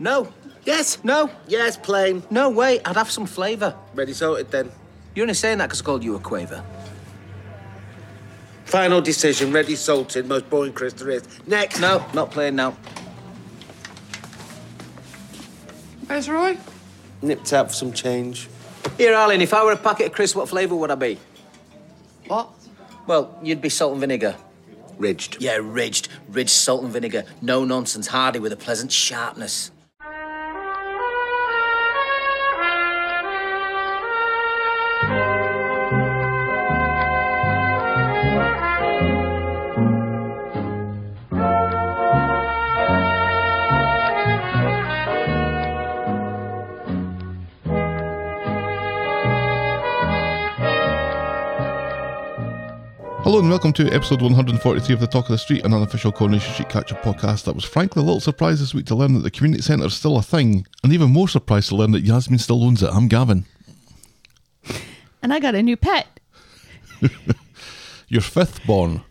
No. Yes. No. Yes, plain. No way. I'd have some flavour. Ready sorted then. You're only saying that because I called you a quaver. Final decision. Ready salted. Most boring Chris there is. Next. No, not playing now. Where's Roy? Nipped out for some change. Here, Arlen, if I were a packet of crisps, what flavour would I be? What? Well, you'd be salt and vinegar. Ridged. Yeah, ridged. Ridged salt and vinegar. No nonsense, hardy with a pleasant sharpness. And welcome to episode 143 of the Talk of the Street, an unofficial Coronation Street Catcher podcast. That was frankly a little surprised this week to learn that the community centre is still a thing, and even more surprised to learn that Yasmin still owns it. I'm Gavin. And I got a new pet. Your fifth born.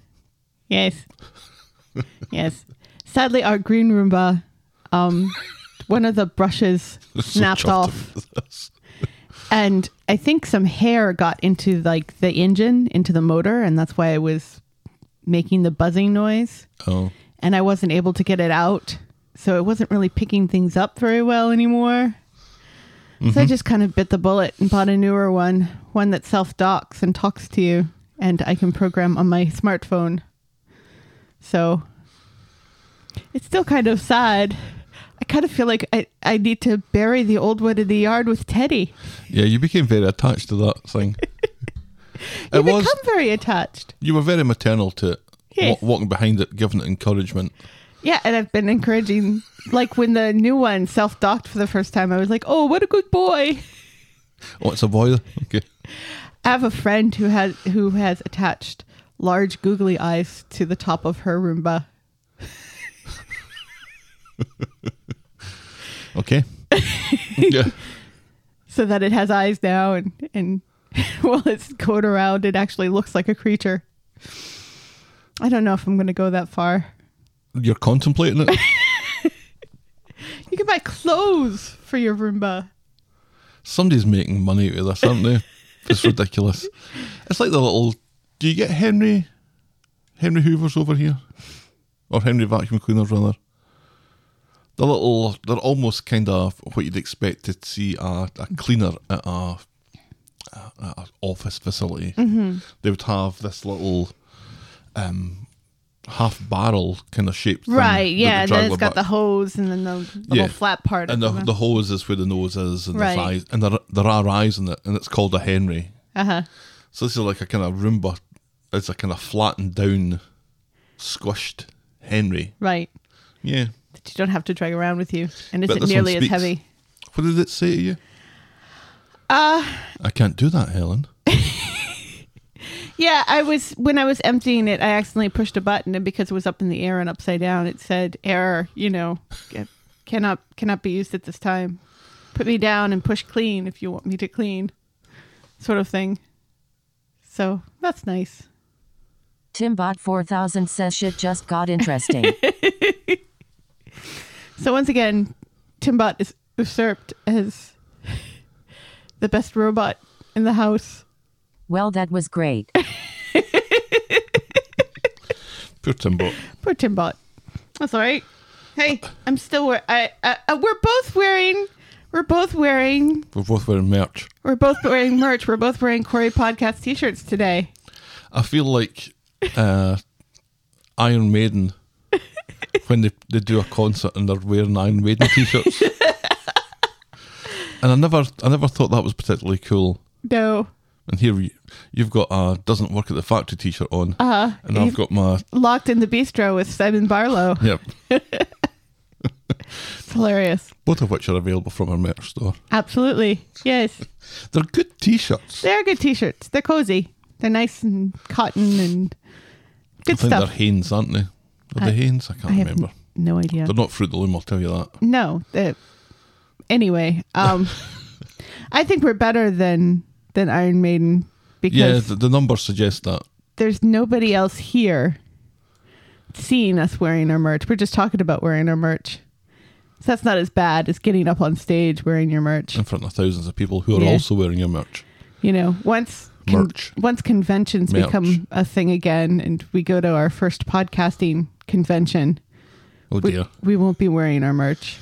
Yes. yes. Sadly, our green Roomba, um, one of the brushes snapped chuffed off. And I think some hair got into like the engine, into the motor, and that's why I was making the buzzing noise, Oh. and I wasn't able to get it out, so it wasn't really picking things up very well anymore. So I mm-hmm. just kind of bit the bullet and bought a newer one, one that self docks and talks to you, and I can program on my smartphone. So it's still kind of sad. I kind of feel like I, I need to bury the old one in the yard with Teddy. Yeah, you became very attached to that thing. You it was. become very attached. You were very maternal to it. Yes. walking behind it, giving it encouragement. Yeah, and I've been encouraging, like when the new one self docked for the first time, I was like, oh, what a good boy. Oh, it's a boy. Okay. I have a friend who has who has attached large googly eyes to the top of her Roomba. Okay. yeah. so that it has eyes now and and while it's going around it actually looks like a creature i don't know if i'm going to go that far You're contemplating it. you can buy clothes for your roomba Somebody's making money out of this, aren't they? It's ridiculous. It's like the little. Do you get Henry, Henry Hoovers over here, or Henry vacuum cleaners rather? The little. They're almost kind of what you'd expect to see a, a cleaner at a, a, a office facility. Mm-hmm. They would have this little. Um, half barrel kind of shaped right yeah and then it's got back. the hose and then the little Yeah. flat part and the, the, the hose is where the nose is, and Right. there's eyes, and there there are eyes in it, and it's called a Henry. uh-huh So this is like a kind of Roomba. It's a kind of flattened down, squished Henry. right Yeah. That you don't have to drag around with you and isn't nearly as heavy What did it say to you? uh I can't do that, Helen. yeah i was when i was emptying it i accidentally pushed a button and because it was up in the air and upside down it said error you know cannot cannot be used at this time put me down and push clean if you want me to clean sort of thing so that's nice Timbot 4000 says shit just got interesting. so once again timbot is usurped as the best robot in the house well, that was great. Poor Timbo. poor timbot that's all right hey i'm still wear I, I, I we're both wearing we're both wearing We're both wearing merch. We're both wearing merch. We're both wearing Corey Podcast t shirts today. I feel like uh, Iron Maiden when they, they do a concert and they're wearing Iron Maiden t-shirts. and I never I never thought that was particularly cool. No. And here you, you've got a doesn't work at the factory t-shirt on, Uh, and I've got my locked in the bistro with Simon Barlow. yep. It's hilarious. Both of which are available from our merch store. Absolutely. Yes. They're good t-shirts. They're good t shirts. They're cozy. They're nice and cotton and good I think stuff. they're Hanes, aren't they? Are they I- Hanes? I can't I remember. no idea. They're not Fruit of the Loom, I'll tell you that. No. they- anyway, um, I think we're better than than Iron Maiden because Yeah, the, the numbers suggest that. there's nobody else here seeing us wearing our merch. We're just talking about wearing our merch. So that's not as bad as getting up on stage wearing your merch. in front of thousands of people who are Yeah. also wearing your merch. You know, once con- Merch. once conventions Merch. become a thing again, and we go to our first podcasting convention, Oh dear. we won't be wearing our merch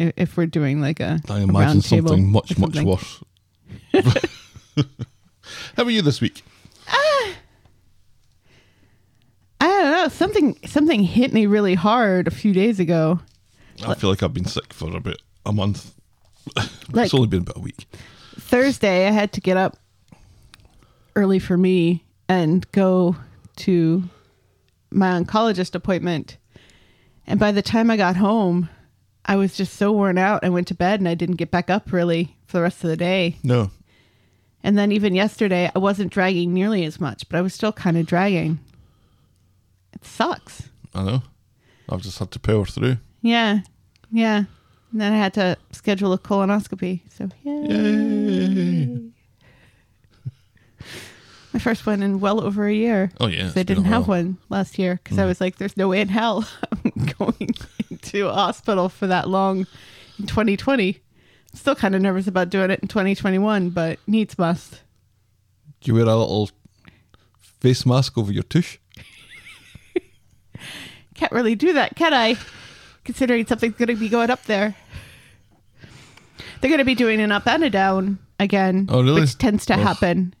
i- if we're doing like a, I a imagine round table something or much, much something. worse. How are you this week? Ah! I don't know. Something something hit me really hard a few days ago. I feel like I've been sick for about a month. Like- it's only been about a week. Thursday, I had to get up early for me and go to my oncologist appointment. And by the time I got home, I was just so worn out. I went to bed and I didn't get back up really for the rest of the day. No. And then even yesterday, I wasn't dragging nearly as much, but I was still kind of dragging. It sucks. I know. I've just had to power through. Yeah. Yeah. And then I had to schedule a colonoscopy. So, yay. Yay. My first one in well over a year. Oh, yeah, it's I didn't have one last year because I was like, there's no way in hell I'm going into a hospital for that long in 2020. Still kind of nervous about doing it in 2021, but needs must. Do you wear a little face mask over your tush? Can't really do that, can I? Considering something's going to be going up there. They're going to be doing an up and a down again, Oh, really? which tends to Ugh. happen,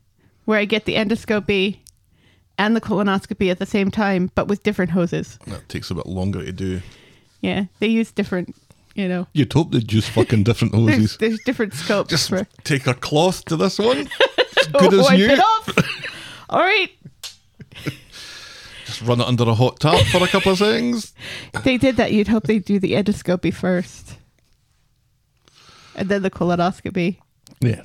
where I get the endoscopy and the colonoscopy at the same time, but with different hoses. That takes a bit longer to do. Yeah, they use different, you know, You'd hope they'd use fucking different hoses. there's different scopes Just for take a cloth to this one. As good as new. All right, Just run it under a hot tap for a couple of seconds. they did that. You'd hope they'd do the endoscopy first, and then the colonoscopy. Yeah.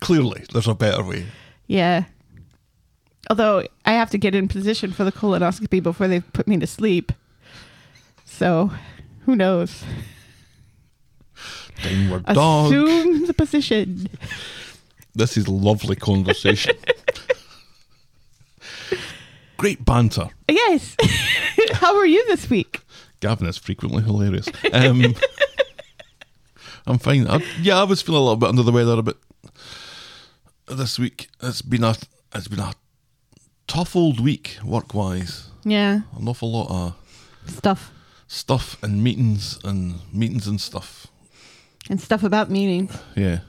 Clearly, there's a better way. Yeah. Although I have to get in position for the colonoscopy before they put me to sleep. So, who knows? Downward dog. Assume the position. This is lovely conversation. Great banter. Yes. How are you this week? Gavin is frequently hilarious. Um, I'm fine. I, yeah, I was feeling a little bit under the weather a bit this week. It's been a it's been a tough old week work wise. Yeah. An awful lot of Stuff stuff and meetings and meetings and stuff. and stuff about meetings Yeah,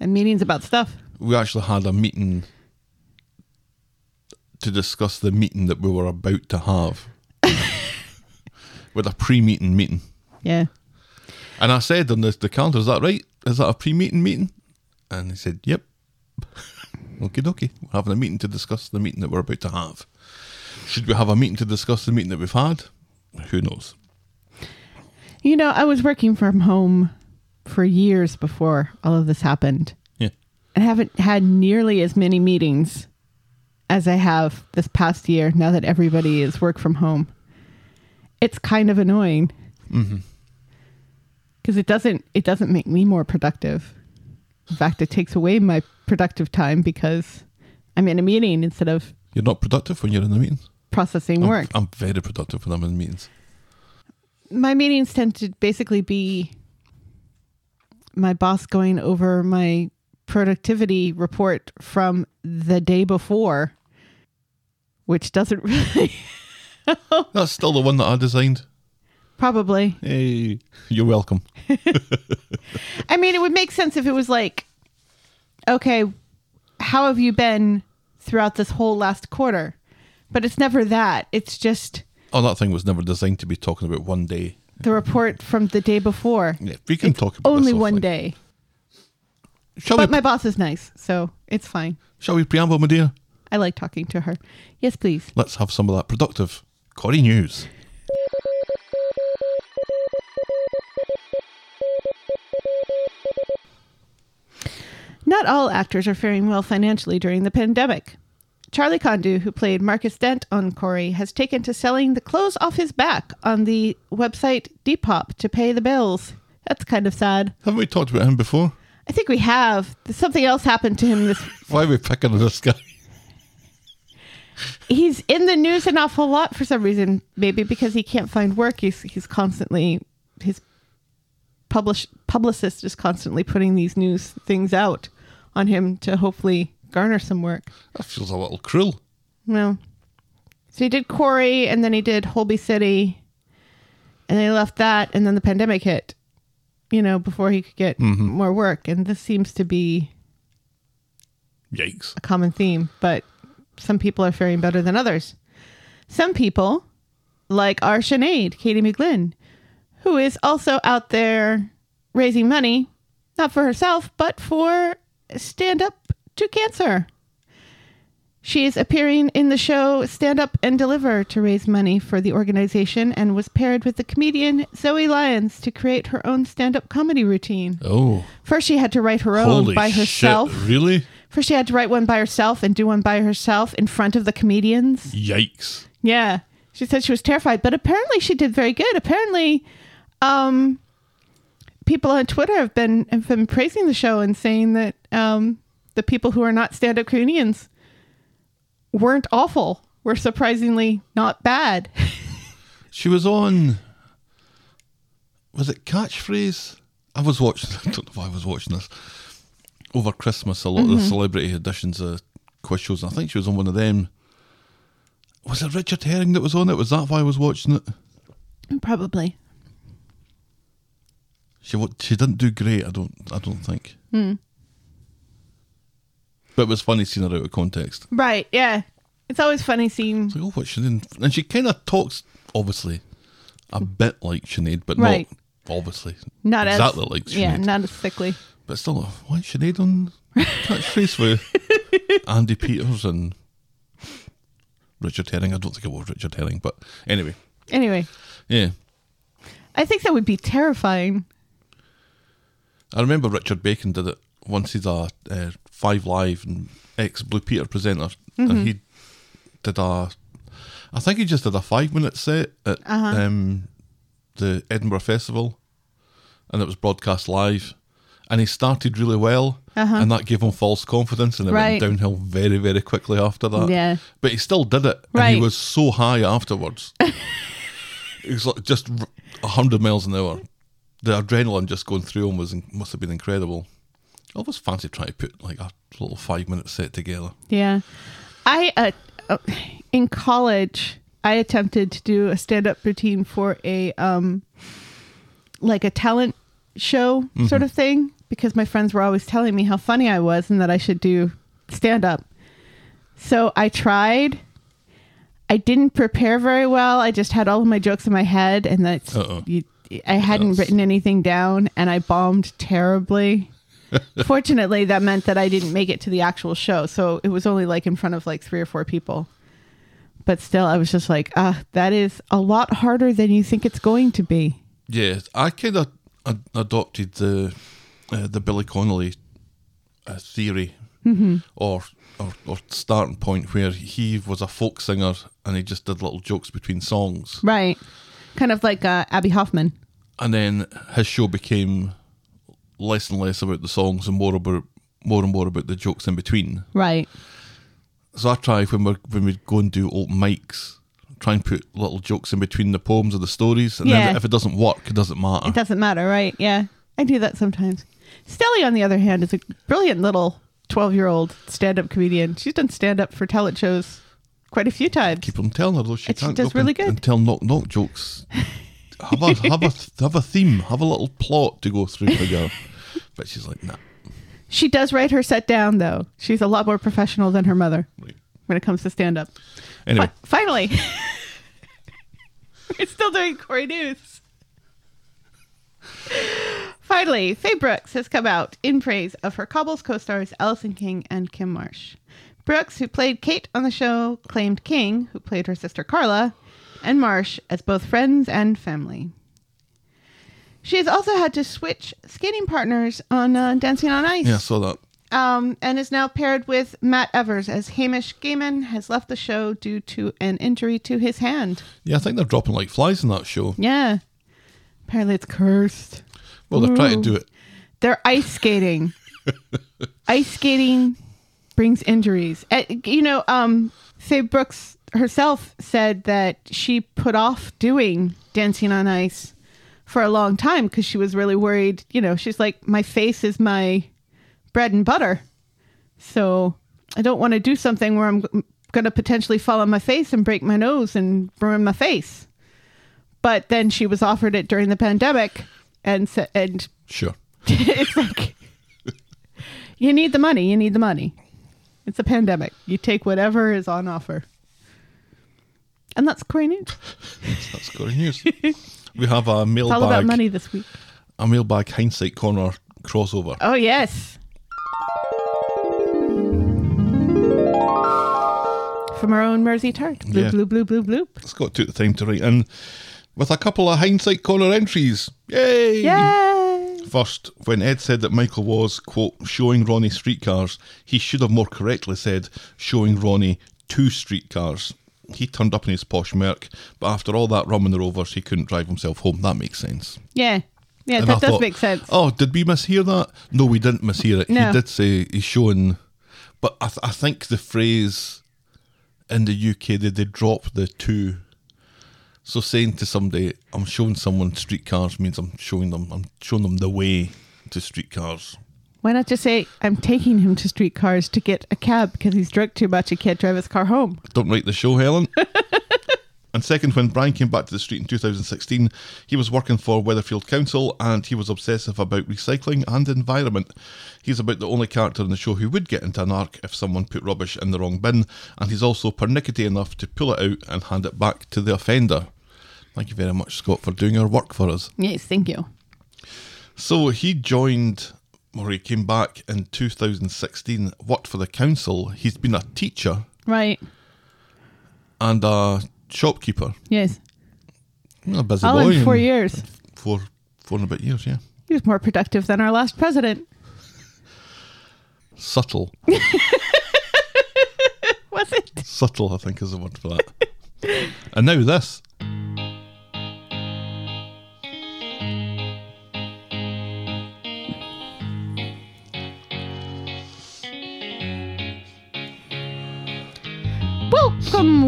and meetings about stuff. we actually had a meeting to discuss the meeting that we were about to have. With a pre-meeting meeting. Yeah. And I said on the, the calendar, is that right? Is that a pre-meeting meeting? And he said, yep. okay, dokie. We're having a meeting to discuss the meeting that we're about to have. Should we have a meeting to discuss the meeting that we've had? Who knows? You know, I was working from home for years before all of this happened. Yeah. I haven't had nearly as many meetings as I have this past year now that everybody is work from home. It's kind of annoying. Mm-hmm. Because it doesn't it doesn't make me more productive. In fact, it takes away my productive time because I'm in a meeting instead of You're not productive when you're in the meetings. processing I'm- work. I'm, very productive when I'm in meetings. my meetings tend to basically be my boss going over my productivity report from the day before, which doesn't really That's still the one that I designed. probably. Hey, you're welcome. I mean, it would make sense if it was like, okay, how have you been throughout this whole last quarter? But it's never that. It's just Oh, that thing was never designed to be talking about one day. the report from the day before. Yeah, we can It's talk about only one offline. day. Shall But we? my boss is nice, so it's fine. shall we preamble, my dear? I like talking to her. Yes, please. Let's have some of that productive Corey news. Not all actors are faring well financially during the pandemic. Charlie Condou, who played Marcus Dent on Corey, has taken to selling the clothes off his back on the website Depop to pay the bills. That's kind of sad. Haven't we talked about him before? I think we have. Something else happened to him this Why are we picking on this guy? he's in the news an awful lot for some reason. Maybe because he can't find work. He's he's constantly his publish publicist is constantly putting these news things out on him to hopefully garner some work. That feels a little cruel. No. so he did Corey, and then he did Holby City, and then he left that, and then the pandemic hit. You know, before he could get mm-hmm. more work, and this seems to be Yikes. a common theme. But some people are faring better than others. Some people, like our Sinead, Katie McGlynn, who is also out there raising money, not for herself, but for Stand Up to Cancer. She is appearing in the show Stand Up and Deliver to raise money for the organization and was paired with the comedian Zoe Lyons to create her own stand up comedy routine. Oh. First, she had to write her own Holy by herself. shit. Really? First, she had to write one by herself and do one by herself in front of the comedians. Yikes. Yeah. She said she was terrified, but apparently she did very good. Apparently, um, people on Twitter have been have been praising the show and saying that um, the people who are not stand up comedians weren't awful. Were surprisingly not bad. She was on. Was it Catchphrase? I was watching. I don't know why I was watching this over Christmas. A lot Mm-hmm. of the celebrity editions of quiz shows. And I think she was on one of them. Was it Richard Herring that was on it? Was that why I was watching it? Probably. She she didn't do great. I don't. I don't think. Hmm. But it was funny seeing her out of context. Right. Yeah. It's always funny seeing. It's like, oh, what she did? And she kind of talks, obviously, a bit like Sinead, but Right. not obviously Not exactly as like Sinead. yeah, not as thickly. But still, why Sinead on catchphrase with Andy Peters and Richard Herring? I don't think it was Richard Herring, but anyway, Anyway, yeah. I think that would be terrifying. I remember Richard Bacon did it once. He's a uh, Five Live and ex Blue Peter presenter, Mm-hmm. and he did a. I think he just did a five minute set at Uh-huh. um, the Edinburgh Festival, and it was broadcast live. And he started really well, and that gave him false confidence, and it Uh-huh. Right. went downhill very, very quickly after that. Yeah. but he still did it, and he was so high afterwards. it was like just hundred miles an hour. The adrenaline just going through him was must have been incredible. I always fancy trying to put like a little five minute set together. Yeah. I uh, uh, in college I attempted to do a stand-up routine for a um like a talent show sort of thing because my friends were always telling me how funny I was and that I should do stand up. So I tried I didn't prepare very well. I just had all of my jokes in my head and that's you, I hadn't written anything down and I bombed terribly. Fortunately, that meant that I didn't make it to the actual show. So it was only like in front of like three or four people. But still, I was just like, ah, that is a lot harder than you think it's going to be. Yeah, I kind of ad- adopted the uh, the Billy Connolly uh, theory or, or or starting point where he was a folk singer and he just did little jokes between songs, Right. Kind of like uh, Abby Hoffman. and then his show became less and less about the songs and more about more and more about the jokes in between. Right. So I try when we when we go and do open mics, try and put little jokes in between the poems or the stories, and Yeah. then if it doesn't work, it doesn't matter. It doesn't matter, right? Yeah. I do that sometimes. Stelly, on the other hand, is a brilliant little 12 year old stand up comedian. She's done stand up for talent shows quite a few times. keep on telling her though she And can't does really and, good. and tell knock knock jokes. Have a have a have a theme, have a little plot to go through for her. But she's like, nah. She does write her set down, though. She's a lot more professional than her mother Right. when it comes to stand up. Anyway, Fi- finally, we're still doing Corey News. Finally, Faye Brooks has come out in praise of her Cobbles co stars Alison King and Kim Marsh. Brooks, who played Kate on the show, claimed King, who played her sister Carla, and Marsh as both friends and family. She has also had to switch skating partners on uh, Dancing on Ice yeah, I saw that. um, and is now paired with Matt Evers as Hamish Gaman has left the show due to an injury to his hand. Yeah, I think they're dropping like flies in that show. Yeah. Apparently it's cursed. Well, they're trying to do it. They're ice skating. ice skating brings injuries. Uh, you know, um, Faye Brooks herself said that she put off doing Dancing on Ice for a long time because she was really worried. You know, she's like, my face is my bread and butter. So I don't want to do something where I'm going to potentially fall on my face and break my nose and ruin my face. But then she was offered it during the pandemic and sa- and Sure. it's like you need the money, you need the money. It's a pandemic. You take whatever is on offer. And that's Corey News. That's good news. we have a It's all about mailbag, money this week. a mailbag hindsight corner crossover. Oh yes. From our own Mersey Tart. Bloop, Yeah. bloop, bloop, bloop, bloop. Scott took the time to write in with a couple of hindsight corner entries. Yay! Yay! First, when Ed said that Michael was, quote, showing Ronnie streetcars, he should have more correctly said showing Ronnie two streetcars. He turned up in his posh Merc, but after all that rum in the Rovers, he couldn't drive himself home. That makes sense. Yeah. Yeah, And that I does thought, make sense. Oh, did we mishear that? No, we didn't mishear it. No. He did say he's showing, but I, th- I think the phrase in the UK they they drop the two. So saying to somebody, "I'm showing someone streetcars" means I'm showing them. I'm showing them the way to streetcars. Why not just say, I'm taking him to streetcars to get a cab because he's drunk too much and can't drive his car home? Don't write the show, Helen. and second, when Brian came back to the street in 2016, he was working for Weatherfield Council and he was obsessive about recycling and environment. He's about the only character in the show who would get into an arc if someone put rubbish in the wrong bin, and he's also pernickety enough to pull it out and hand it back to the offender. Thank you very much, Scott, for doing our work for us. Yes, thank you. So he joined, or he came back in 2016, worked for the council. He's been a teacher Right. and a shopkeeper. Yes. A busy All boy. in four years. Four, four and a bit years, yeah. He was more productive than our last president. Subtle. Was it? Subtle, I think, is the word for that. and now this.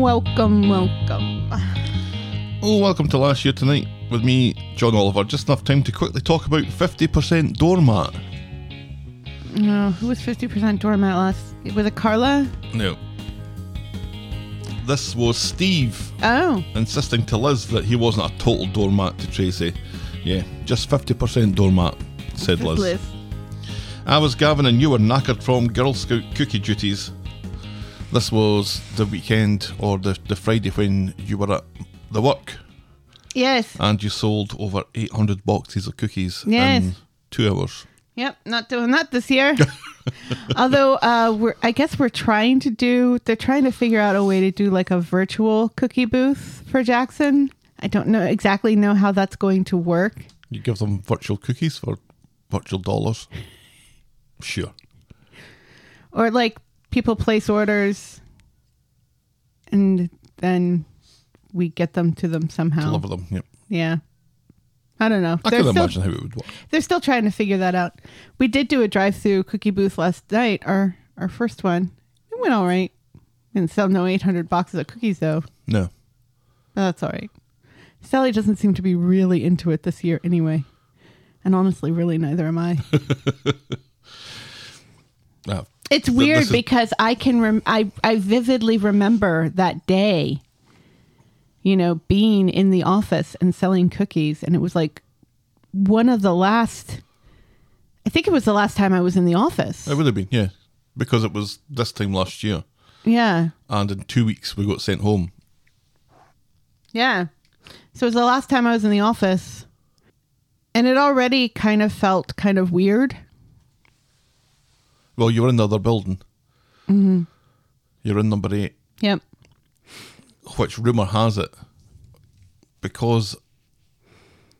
Welcome, welcome. Oh, welcome to last year tonight with me, John Oliver. Just enough time to quickly talk about 50% doormat. No, who was 50% doormat last? Was it Carla? No. This was Steve Oh, insisting to Liz that he wasn't a total doormat to Tracy. Yeah, just 50% doormat, said Liz. Liz. I was Gavin and you were knackered from Girl Scout cookie duties. This was the weekend or the, the Friday when you were at the work Yes. and you sold over 800 boxes of cookies Yes. in two hours. Yep, not doing that this year. Although uh, we're, I guess we're trying to do. They're trying to figure out a way to do like a virtual cookie booth for Jackson. I don't know exactly know how that's going to work. You give them virtual cookies for virtual dollars. Sure. Or like people place orders, and then we get them to them somehow. Deliver them. Yep. Yeah. I don't know. I They're can still- imagine how it would work. they're still trying to figure that out. We did do a drive-through cookie booth last night, our our first one. It went all right. Didn't sell no 800 boxes of cookies though. No. But that's all right. Sally doesn't seem to be really into it this year anyway. And honestly, really neither am I. Uh, It's weird is- because I can rem- I I vividly remember that day. You know, being in the office and selling cookies and it was like one of the last I think it was the last time I was in the office. it would have been, yeah. Because it was this time last year. Yeah. And in two weeks we got sent home. Yeah. So it was the last time I was in the office. And it already kind of felt kind of weird. Well, you were in the other building. Mm-hmm. You're in number eight, Yep. which rumour has it, because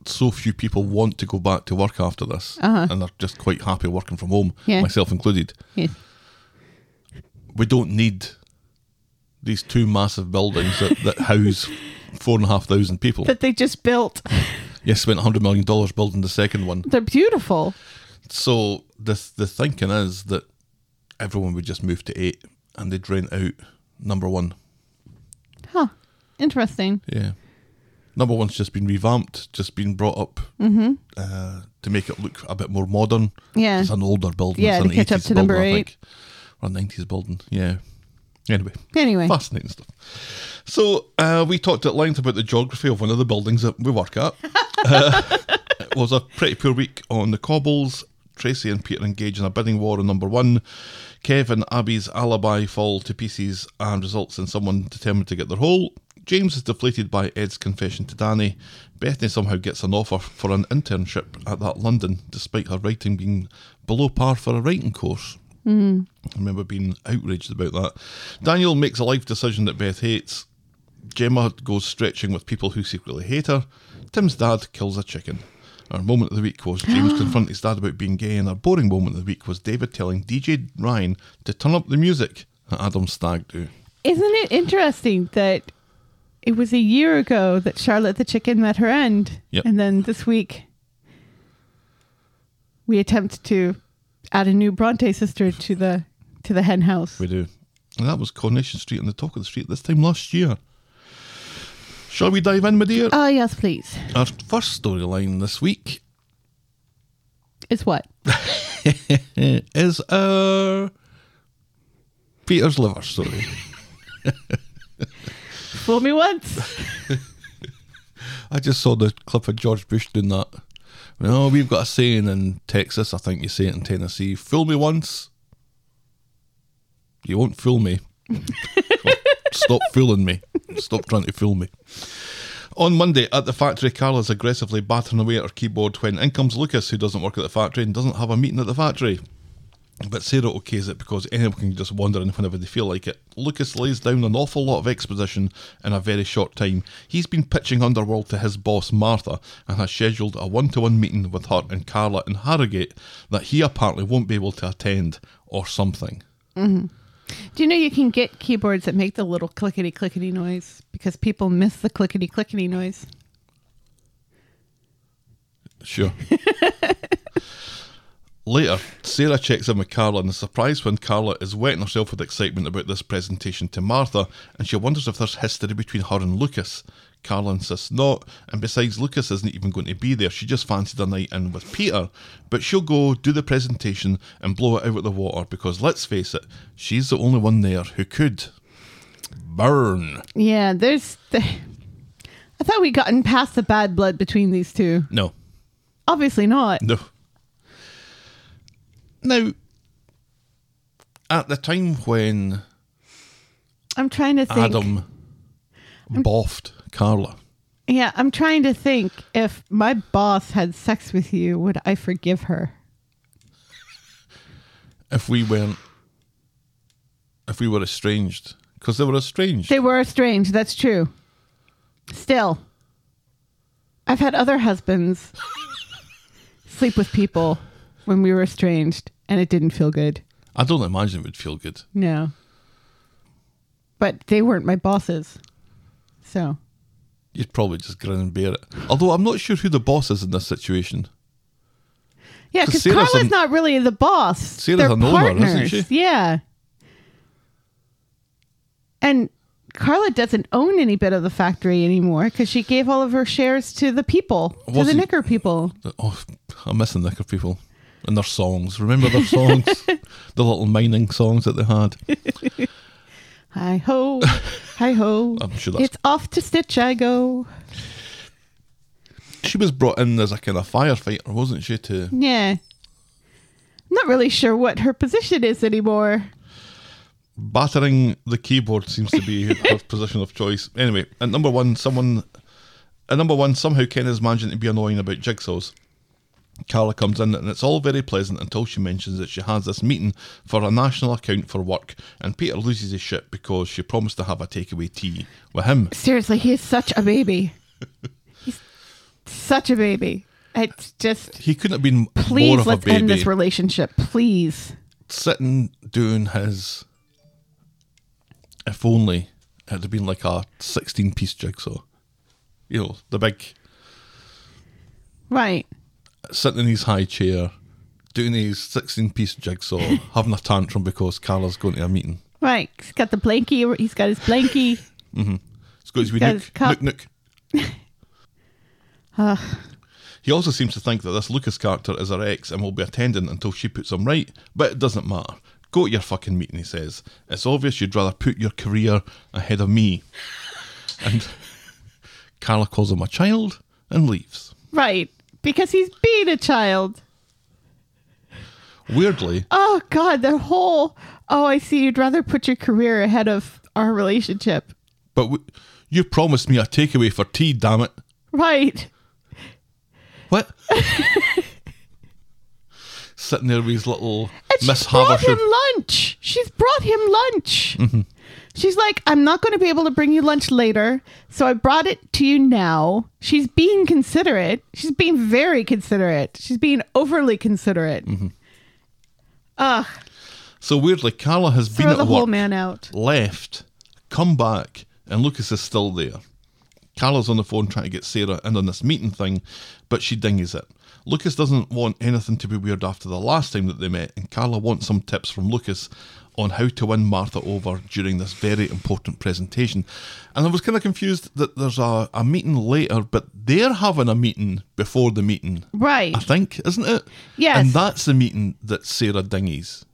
so few people want to go back to work after this, and they're just quite happy working from home, Uh-huh. Yeah. myself included. Yes. We don't need these two massive buildings that, that house four and a half thousand people. That they just built. Yes, spent $100 million building the second one. They're beautiful. So the the thinking is that everyone would just move to eight and they'd rent out number one. Huh. Interesting. Yeah. Number one's just been revamped, just been brought up uh, to make it look a bit more modern. Mm-hmm. Yeah. It's an older building. Yeah, it's to an catch up 80s to building, I eight. Or a 90s building, yeah. Anyway, Anyway. fascinating stuff. So uh, we talked at length about the geography of one of the buildings that we work at. Uh, it was a pretty poor week on the cobbles. Tracy and Peter engage in a bidding war on number one. Kev and Abby's alibi fall to pieces and results in someone determined to get their hole. James is deflated by Ed's confession to Danny. Bethany somehow gets an offer for an internship at that London, despite her writing being below par for a writing course. Mm-hmm. I remember being outraged about that. Daniel makes a life decision that Beth hates. Gemma goes stretching with people who secretly hate her. Tim's dad kills a chicken. Our moment of the week was James confronting his dad about being gay, and our boring moment of the week was David telling DJ Ryan to turn up the music at Adam's stag do. Isn't it interesting that it was a year ago that Charlotte the chicken met her end, Yep. and then this week we attempt to add a new Bronte sister to the to the hen house. We do. And that was Coronation Street on the talk of the street this time last year. Shall we dive in, my dear? Oh yes, please. Our first storyline this week Is what? is our Peter's liver story. Fool me once. I just saw the clip of George Bush doing that. No, we've got a saying in Texas, I think you say it in Tennessee fool me once, you won't fool me. Stop fooling me. Stop trying to fool me. On Monday at the factory, Carla's aggressively battering away at her keyboard when in comes Lucas, who doesn't work at the factory and doesn't have a meeting at the factory. But Sarah okays it because anyone can just wander in whenever they feel like it. Lucas lays down an awful lot of exposition in a very short time. He's been pitching Underworld to his boss Martha and has scheduled a one to one meeting with her and Carla in Harrogate that he apparently won't be able to attend or something. Mm-hmm. Do you know you can get keyboards that make the little clickety clickety noise because people miss the clickety clickety noise? Sure. Later, Sarah checks in with Carla and is surprised when Carla is wetting herself with excitement about this presentation to Martha, and she wonders if there's history between her and Lucas. Carla insists not, and besides, Lucas isn't even going to be there. She just fancied a night in with Peter, but she'll go do the presentation and blow it out of the water because let's face it, she's the only one there who could. Burn. Yeah, there's. The, I thought we'd gotten past the bad blood between these two. No, Obviously not. No. Now, at the time when I'm trying to think. Adam boffed Carla, Yeah, I'm trying to think if my boss had sex with you, would I forgive her? if we weren't, if we were estranged, because they were estranged. They were estranged. That's true. Still, I've had other husbands sleep with people when we were estranged, and it didn't feel good. I don't imagine it would feel good. No. But they weren't my bosses. So, You'd probably just grin and bear it. Although I'm not sure who the boss is in this situation. Yeah, because Carla's an- not really the boss. Sarah's They're an owner, partners. isn't she? Yeah. And Carla doesn't own any bit of the factory anymore because she gave all of her shares to the people, to the Knicker people. Oh, I'm missing Knicker people and their songs. Remember their songs? the little mining songs that they had. Hi ho, hi ho. I'm sure that's- It's off to Stitch I go. She was brought in as a kind of firefighter, wasn't she? To Yeah. I'm not really sure what her position is anymore. battering the keyboard seems to be her position of choice. Anyway, at number one, someone at number one, somehow Ken is managing to be annoying about jigsaws. Carla comes in and it's all very pleasant until she mentions that she has this meeting for a national account for work, and Peter loses his shit because she promised to have a takeaway tea with him. Seriously, he is such a baby. He's such a baby. It's just He couldn't have been more please of a let's end baby. this relationship. Please. Sitting doing his. If only it had been like a sixteen-piece jigsaw. You know, the big Right. Sitting in his high chair, doing his 16 piece jigsaw, having a tantrum because Carla's going to a meeting. Right. He's got the blankie. He's got his blankie. Mm-hmm. He's got his wee got nook, his cup. nook, nook. He also seems to think that this Lucas character is her ex and will be attending until she puts him right, but it doesn't matter. Go to your fucking meeting, he says. It's obvious you'd rather put your career ahead of me. And Carla calls him a child and leaves. Right. Because he's being a child. Weirdly, Oh God, the whole. Oh, I see. You'd rather put your career ahead of our relationship. but w- you promised me a takeaway for tea, damn it. Right. What? Sitting there with his little And she's Miss brought Havisham. him lunch. She's brought him lunch. Mm-hmm. She's like, I'm not going to be able to bring you lunch later, so I brought it to you now. She's being considerate. She's being very considerate. She's being overly considerate. Mm-hmm. Ugh, So weirdly, Carla has been throw at the whole work, man out. left, come back, and Lucas is still there. Carla's on the phone trying to get Sarah in on this meeting thing, but she dingies it. Lucas doesn't want anything to be weird after the last time that they met, and Carla wants some tips from Lucas on how to win Martha over during this very important presentation. And I was kind of confused that there's a, a meeting later, but they're having a meeting before the meeting. Right. I think, isn't it? Yes. And that's the meeting that Sarah dingies,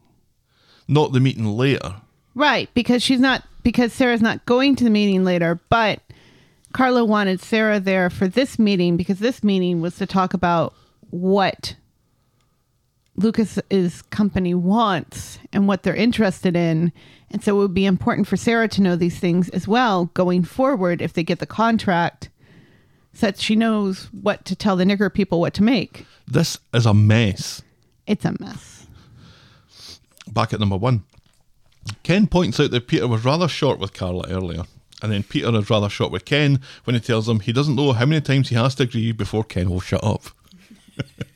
not the meeting later. Right, because she's not because Sarah's not going to the meeting later, but Carla wanted Sarah there for this meeting because this meeting was to talk about what Lucas's company wants and what they're interested in. And so it would be important for Sarah to know these things as well going forward if they get the contract so that she knows what to tell the Knicker people what to make. This is a mess. It's a mess. Back at number one. Ken points out that Peter was rather short with Carla earlier, and then Peter is rather short with Ken when he tells him he doesn't know how many times he has to agree before Ken will shut up.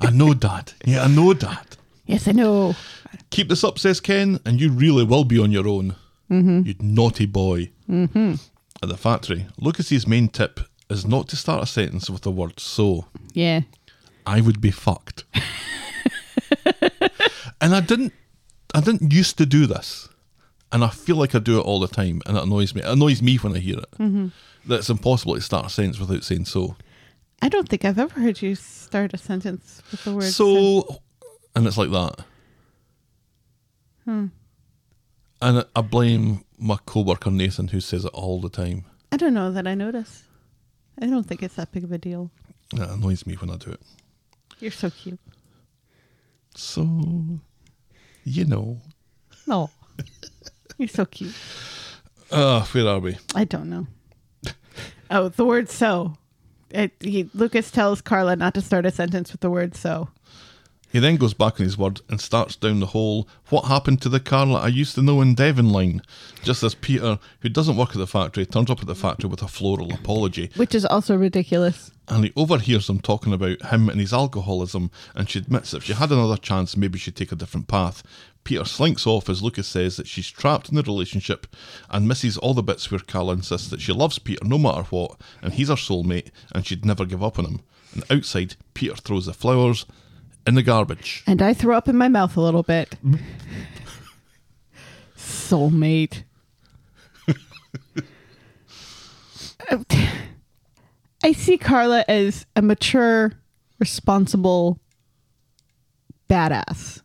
I know, Dad. Yeah, I know, Dad. Yes, I know. Keep this up, says Ken, and you really will be on your own. You naughty boy. Mm-hmm. At the factory, Lucas's main tip is not to start a sentence with the word so. Yeah. I would be fucked. and I didn't I didn't used to do this. And I feel like I do it all the time and it annoys me. It annoys me when I hear it. That it's impossible to start a sentence without saying so. I don't think I've ever heard you start a sentence with the word So and it's like that. And I- I blame my co-worker Nathan who says it all the time. I don't know that I notice. I don't think it's that big of a deal. It annoys me when I do it. You're so cute. So you know. No. You're so cute. Uh, where are we? I don't know. Oh, the word so. It, he, Lucas tells Carla not to start a sentence with the word so. He then goes back on his word and starts down the whole what happened to the Carla I used to know in Devon line, just as Peter, who doesn't work at the factory, turns up at the factory with a floral apology, Which is also ridiculous. and he overhears them talking about him and his alcoholism, and she admits that if she had another chance, maybe she'd take a different path. Peter slinks off as Lucas says that she's trapped in the relationship and misses all the bits where Carla insists that she loves Peter no matter what, and he's her soulmate, and she'd never give up on him. And outside, Peter throws the flowers in the garbage. And I throw up in my mouth a little bit. Mm. Soulmate. I see Carla as a mature, responsible badass.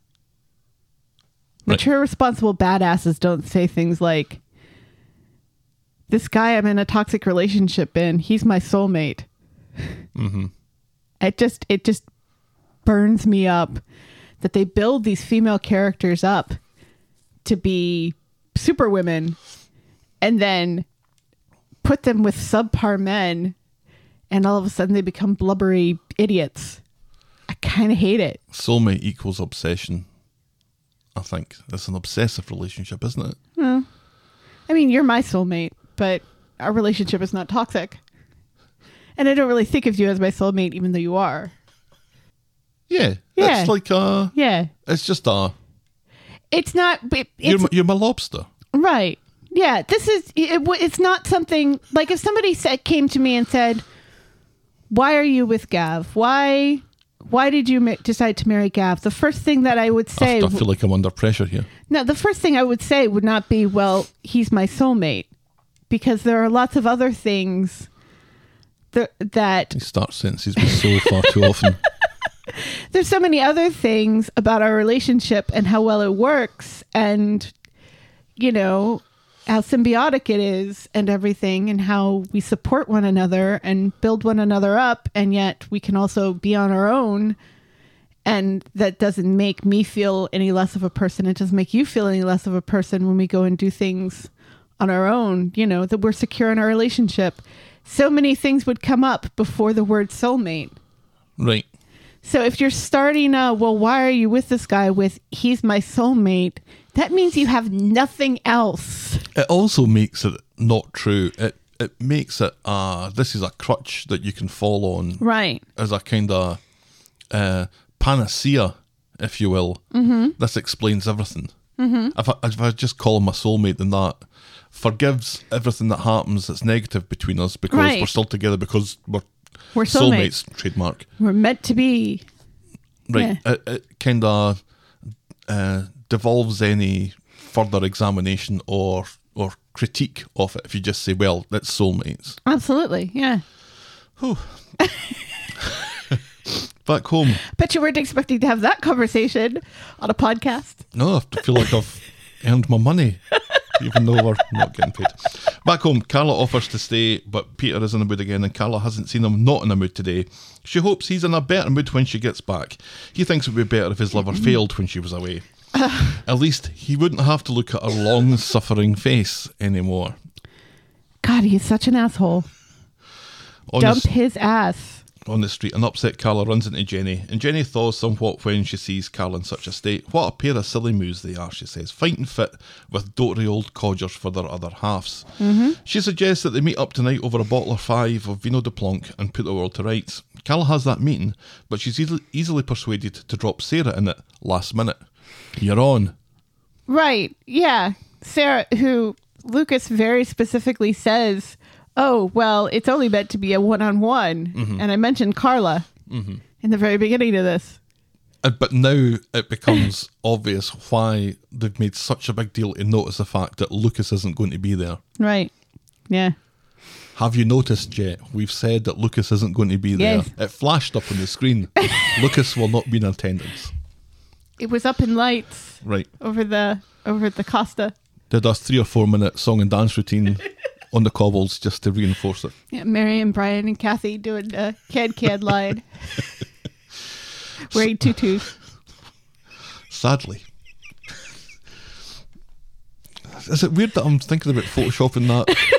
Right. Mature, responsible badasses don't say things like, This guy I'm in a toxic relationship in, he's my soulmate. Mm-hmm. It just it just burns me up that they build these female characters up to be super women and then put them with subpar men and all of a sudden they become blubbery idiots. I kind of hate it. Soulmate equals obsession. I think it's an obsessive relationship, isn't it? I mean, you're my soulmate, but our relationship is not toxic. And I don't really think of you as my soulmate even though you are. Yeah, Yeah. it's like uh, Yeah. it's just uh, It's not it, you're my, you're my lobster. Right. Yeah. This is it, it's not something like if somebody said came to me and said, "Why are you with Gav? Why why did you ma- decide to marry Gav?" The first thing that I would say I feel like I'm under pressure here. No, the first thing I would say would not be, "Well, he's my soulmate." Because there are lots of other things th- that He starts sentences so far too often. there's so many other things about our relationship and how well it works and you know how symbiotic it is and everything and how we support one another and build one another up and yet we can also be on our own. And that doesn't make me feel any less of a person. It doesn't make you feel any less of a person when we go and do things on our own you know that we're secure in our relationship. So many things would come up before the word soulmate. Right. so if you're starting uh well why are you with this guy with he's my soulmate that means you have nothing else It also makes it not true. It it makes it uh this is a crutch that you can fall on right as a kind of uh, panacea, if you will. Mm-hmm. This explains everything. Mm-hmm. If, I, if I just call him my soulmate, then that forgives everything that happens that's negative between us because Right. we're still together because we're, We're soulmates. soulmates. Trademark. we're meant to be Right. It, it kind of uh, devolves any further examination or or critique of it if you just say, well, that's soulmates. absolutely yeah Back home, bet you weren't expecting to have that conversation on a podcast No, I feel like I've earned my money, even though we're not getting paid. Back home, Carla offers to stay, but Peter is in the mood again, and Carla hasn't seen him not in a mood today. She hopes he's in a better mood when she gets back. He thinks it would be better if his lover failed when she was away. At least he wouldn't have to look at her long suffering face anymore. god he's such an asshole On dump the, his ass on the street, an upset Carla runs into Jenny, and Jenny thaws somewhat when she sees Carla in such a state. What a pair of silly moves they are, she says, fighting fit with dotery old codgers for their other halves. Mm-hmm. She suggests that they meet up tonight over a bottle or five of Vino de Blanc and put the world to rights. Carla has that meeting, but she's easily, easily persuaded to drop Sarah in it last minute. You're on. Right. Yeah. Sarah, who Lucas very specifically says, oh, well, it's only meant to be a one on one. And I mentioned Carla in the very beginning of this. Uh, But now it becomes obvious why they've made such a big deal to notice the fact that Lucas isn't going to be there. Right. Yeah. Have you noticed yet? We've said that Lucas isn't going to be there. Yes. It flashed up on the screen. Lucas will not be in attendance. It was up in lights Right. over the over the Costa. Did a three or four minute song and dance routine on the cobbles just to reinforce it. Yeah, Mary and Brian and Kathy doing a cad cad line. Wearing tutus. Sadly. Is it weird that I'm thinking about photoshopping that?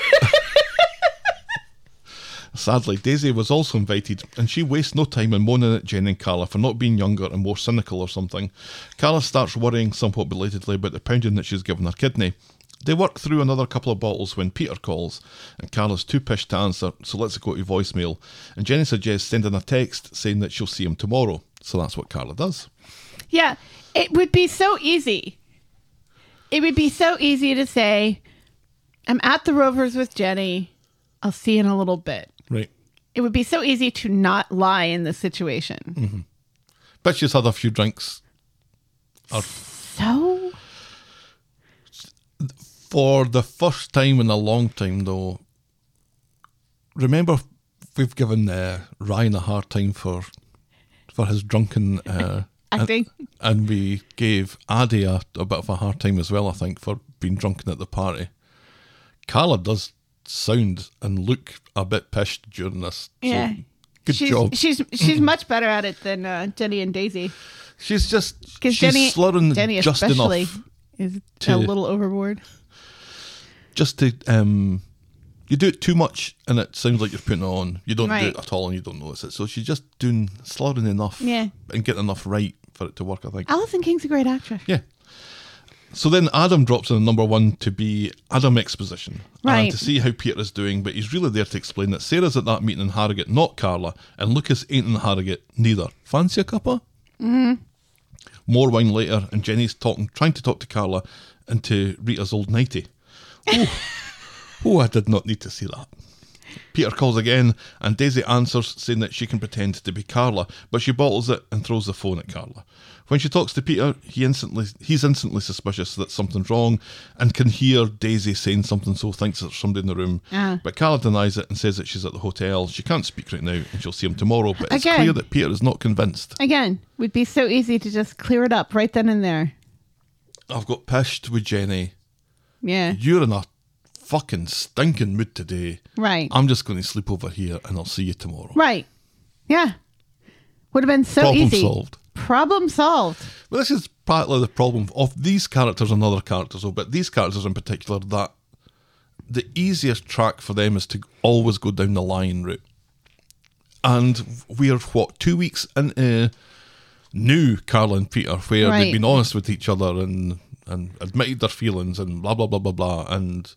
Sadly, Daisy was also invited, and she wastes no time in moaning at Jen and Carla for not being younger and more cynical or something. Carla starts worrying somewhat belatedly about the pounding that she's given her kidney. They work through another couple of bottles when Peter calls, and Carla's too pissed to answer, so let's go to voicemail. And Jenny suggests sending a text saying that she'll see him tomorrow. So that's what Carla does. Yeah. It would be so easy. It would be so easy to say, I'm at the Rovers with Jenny. I'll see you in a little bit. It would be so easy to not lie in this situation. But she's had a few drinks. Or So for the first time in a long time, though, remember we've given uh, Ryan a hard time for for his drunken uh, acting. and, and we gave Aadi a, a bit of a hard time as well. I think for being drunken at the party. Carla does sound and look a bit pissed during this. so yeah. good she's, job. She's she's much better at it than uh, Jenny and Daisy. she's just Because she's Jenny, slurring Jenny just especially enough is to- a little overboard. just to um you do it too much and it sounds like you're putting it on. You don't do it at all and you don't notice it. So she's just doing slurring enough Yeah. and getting enough right for it to work, I think. Alison King's a great actress. Yeah. So then Adam drops in at number one to be Adam Exposition. And to see how Peter is doing, but he's really there to explain that Sarah's at that meeting in Harrogate, not Carla, and Lucas ain't in Harrogate neither. Fancy a cuppa? Mm-hmm. More wine later, and Jenny's talking, trying to talk to Carla into Rita's old nightie. Oh, oh, I did not need to see that. Peter calls again, and Daisy answers, saying that she can pretend to be Carla, but she bottles it and throws the phone at Carla. When she talks to Peter, he instantly he's instantly suspicious that something's wrong, and can hear Daisy saying something, so thinks there's somebody in the room. Uh-huh. But Carla denies it and says that she's at the hotel. She can't speak right now, and she'll see him tomorrow. But it's Again. clear that Peter is not convinced. Again, would be so easy to just clear it up right then and there. I've got pissed with Jenny. Yeah. You're in a fucking stinking mood today. Right. I'm just going to sleep over here, and I'll see you tomorrow. Right. Yeah. Would have been so Problem easy. solved. Problem solved. Well, this is partly the problem of these characters and other characters, though, but these characters in particular, that the easiest track for them is to always go down the lying route. And we're, what, two weeks into new Carla and Peter, where Right. they've been honest with each other and, and admitted their feelings and blah, blah, blah, blah, blah. And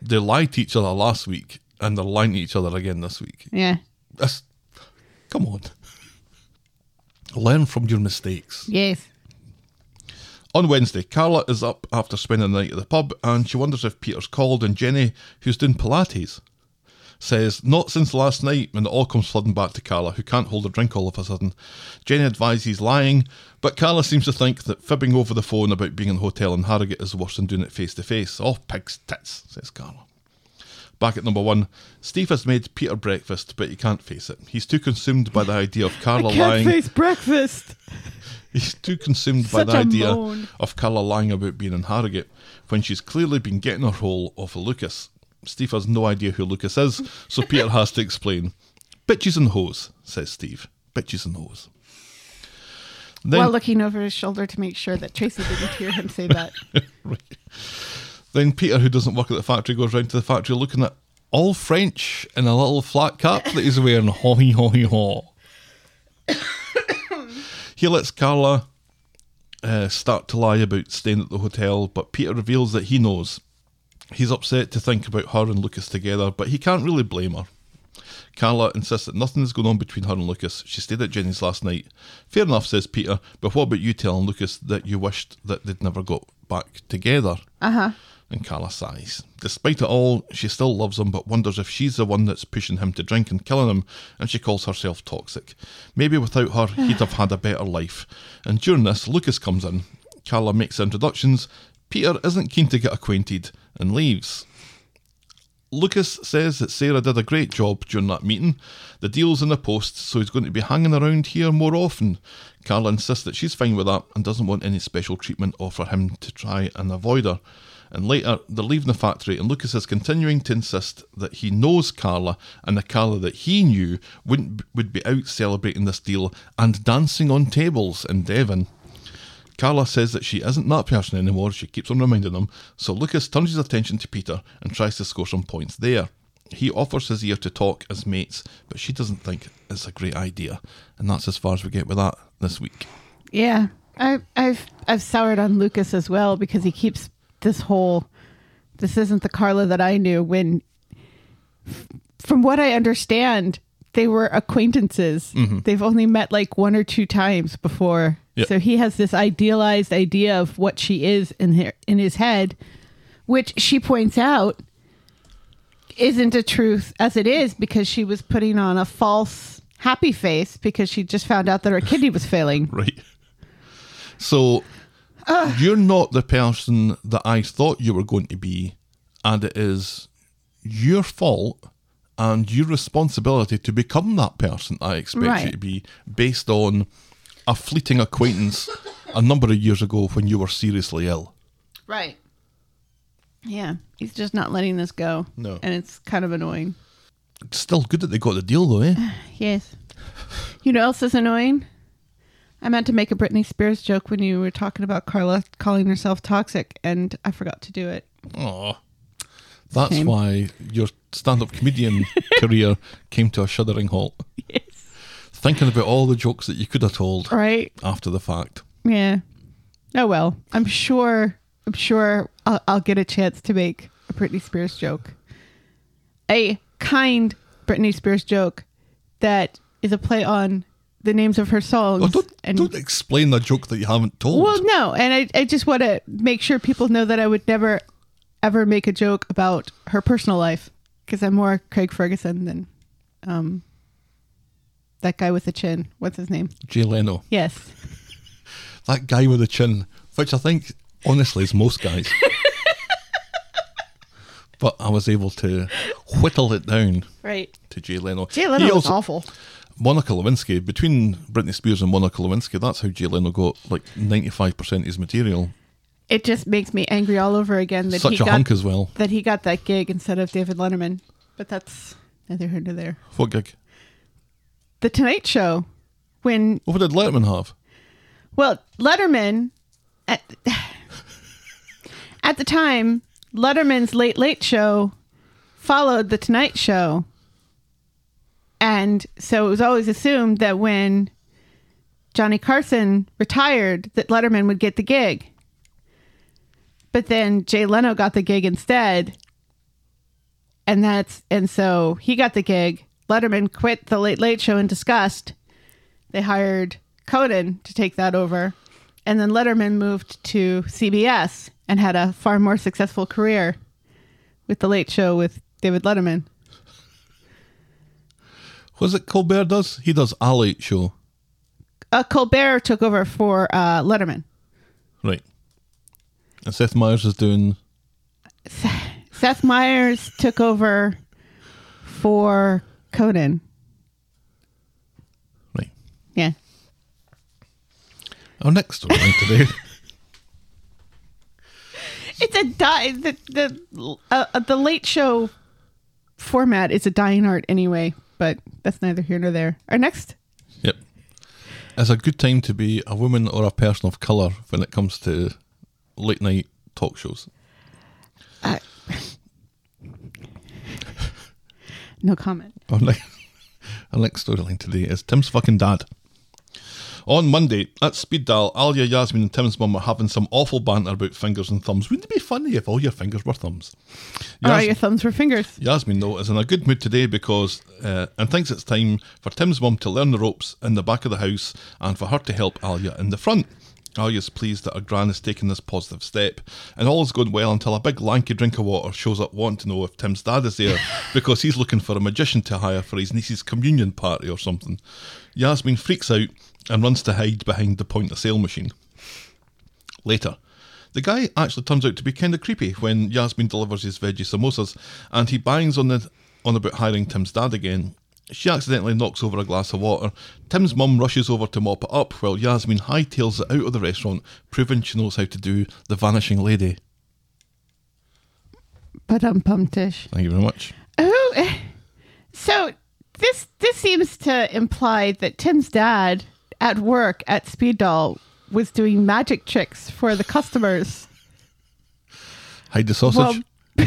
they lied to each other last week and they're lying to each other again this week. Yeah. That's, come on. Learn from your mistakes. Yes. On Wednesday, Carla is up after spending the night at the pub and she wonders if Peter's called and Jenny, who's doing Pilates, says, Not since last night, when it all comes flooding back to Carla, who can't hold a drink all of a sudden. Jenny advises he's lying, but Carla seems to think that fibbing over the phone about being in a hotel in Harrogate is worse than doing it face to face. Oh, pig's tits, says Carla. Back at number one, Steve has made Peter breakfast, but he can't face it. He's too consumed by the idea of Carla lying. Face breakfast. He's too consumed by the idea moan. of Carla lying about being in Harrogate when she's clearly been getting her hole off of Lucas. Steve has no idea who Lucas is, so Peter has to explain. Bitches and hoes, says Steve. Bitches and hoes. Then, While looking over his shoulder to make sure that Tracy didn't hear him say that. Then Peter, who doesn't work at the factory, goes round to the factory looking at all French in a little flat cap that he's wearing. Ho he ho he ho. he lets Carla uh, start to lie about staying at the hotel, but Peter reveals that he knows. He's upset to think about her and Lucas together, but he can't really blame her. Carla insists that nothing is going on between her and Lucas. She stayed at Jenny's last night. Fair enough, says Peter, but what about you telling Lucas that you wished that they'd never got back together? Uh huh. And Carla sighs. Despite it all, she still loves him, but wonders if she's the one that's pushing him to drink and killing him, and she calls herself toxic. Maybe without her, he'd have had a better life. And during this, Lucas comes in. Carla makes introductions. Peter isn't keen to get acquainted and leaves. Lucas says that Sarah did a great job during that meeting. The deal's in the post, so he's going to be hanging around here more often. Carla insists that she's fine with that and doesn't want any special treatment for him to try and avoid her. And later, they're leaving the factory, and Lucas is continuing to insist that he knows Carla, and the Carla that he knew wouldn't would be out celebrating this deal and dancing on tables in Devon. Carla says that she isn't that person anymore, she keeps on reminding him, so Lucas turns his attention to Peter and tries to score some points there. He offers his ear to talk as mates, but she doesn't think it's a great idea, and that's as far as we get with that this week. Yeah. I, I've I've soured on Lucas as well because he keeps this whole this isn't the Carla that I knew when from what I understand they were acquaintances. Mm-hmm. They've only met like one or two times before. Yeah. So he has this idealized idea of what she is in her, in his head, which she points out isn't a truth as it is because she was putting on a false happy face because she just found out that her kidney was failing. Right. So you're not the person that I thought you were going to be, and it is your fault and your responsibility to become that person I expect you to be based on a fleeting acquaintance a number of years ago when you were seriously ill. Right. Yeah, he's just not letting this go. No. And it's kind of annoying. It's still good that they got the deal though, eh? Yes. You know what else is annoying? I meant to make a Britney Spears joke when you were talking about Carla calling herself toxic, and I forgot to do it. Oh, That's Shame. why your stand up comedian career came to a shuddering halt. Yes. Thinking about all the jokes that you could have told Right. after the fact. Yeah. Oh well. I'm sure. I'm sure I'll, I'll get a chance to make a Britney Spears joke. A kind Britney Spears joke that is a play on the names of her songs. Oh, don't, and don't explain the joke that you haven't told. Well, no, and I, I just want to make sure people know that I would never, ever make a joke about her personal life because I'm more Craig Ferguson than um, that guy with the chin. What's his name? Jay Leno. Yes. That guy with the chin, which I think, honestly, is most guys. but I was able to whittle it down Right. to Jay Leno. Jay Leno He was also- awful. Monica Lewinsky, between Britney Spears and Monica Lewinsky, that's how Jay Leno got like 95% of his material. It just makes me angry all over again that Such he a got hunk as well. that he got that gig instead of David Letterman. But that's neither here nor there. What gig? The Tonight Show, when What did Letterman have? well Letterman at at the time Letterman's Late Late Show followed the Tonight Show, and so it was always assumed that when Johnny Carson retired, that Letterman would get the gig. But then Jay Leno got the gig instead. And that's and so he got the gig. Letterman quit the Late Late Show in disgust. They hired Conan to take that over. And then Letterman moved to CBS and had a far more successful career with the Late Show with David Letterman. Was it Colbert does? He does a late show. Uh, Colbert took over for uh, Letterman. Right. And Seth Meyers is doing. Seth Meyers took over for Conan. Right. Yeah. Our next storyline today. It's a die. The the uh, uh, the late show format is a dying art anyway, but that's neither here nor there. Our next, Yep. It's a good time to be a woman or a person of colour when it comes to late night talk shows. Uh, no comment. Our next, our next storyline today is Tim's fucking dad. On Monday, at Speed Daal, Alia, Yasmin, and Tim's mum are having some awful banter about fingers and thumbs. Wouldn't it be funny if all your fingers were thumbs? All Yas- right, your thumbs were fingers. Yasmin, though, is in a good mood today because uh, and thinks it's time for Tim's mum to learn the ropes in the back of the house and for her to help Alia in the front. Alia's pleased that her gran has taken this positive step, and all is going well until a big lanky drink of water shows up wanting to know if Tim's dad is there because he's looking for a magician to hire for his niece's communion party or something. Yasmin freaks out and runs to hide behind the point of sale machine. Later, the guy actually turns out to be kind of creepy when Yasmin delivers his veggie samosas, and he bangs on the on about hiring Tim's dad again. She accidentally knocks over a glass of water. Tim's mum rushes over to mop it up, while Yasmin hightails it out of the restaurant, proving she knows how to do the vanishing lady. But I'm pumptish. Thank you very much. Oh, eh. so this this seems to imply that Tim's dad at work at Speed Daal was doing magic tricks for the customers Hide the sausage. while,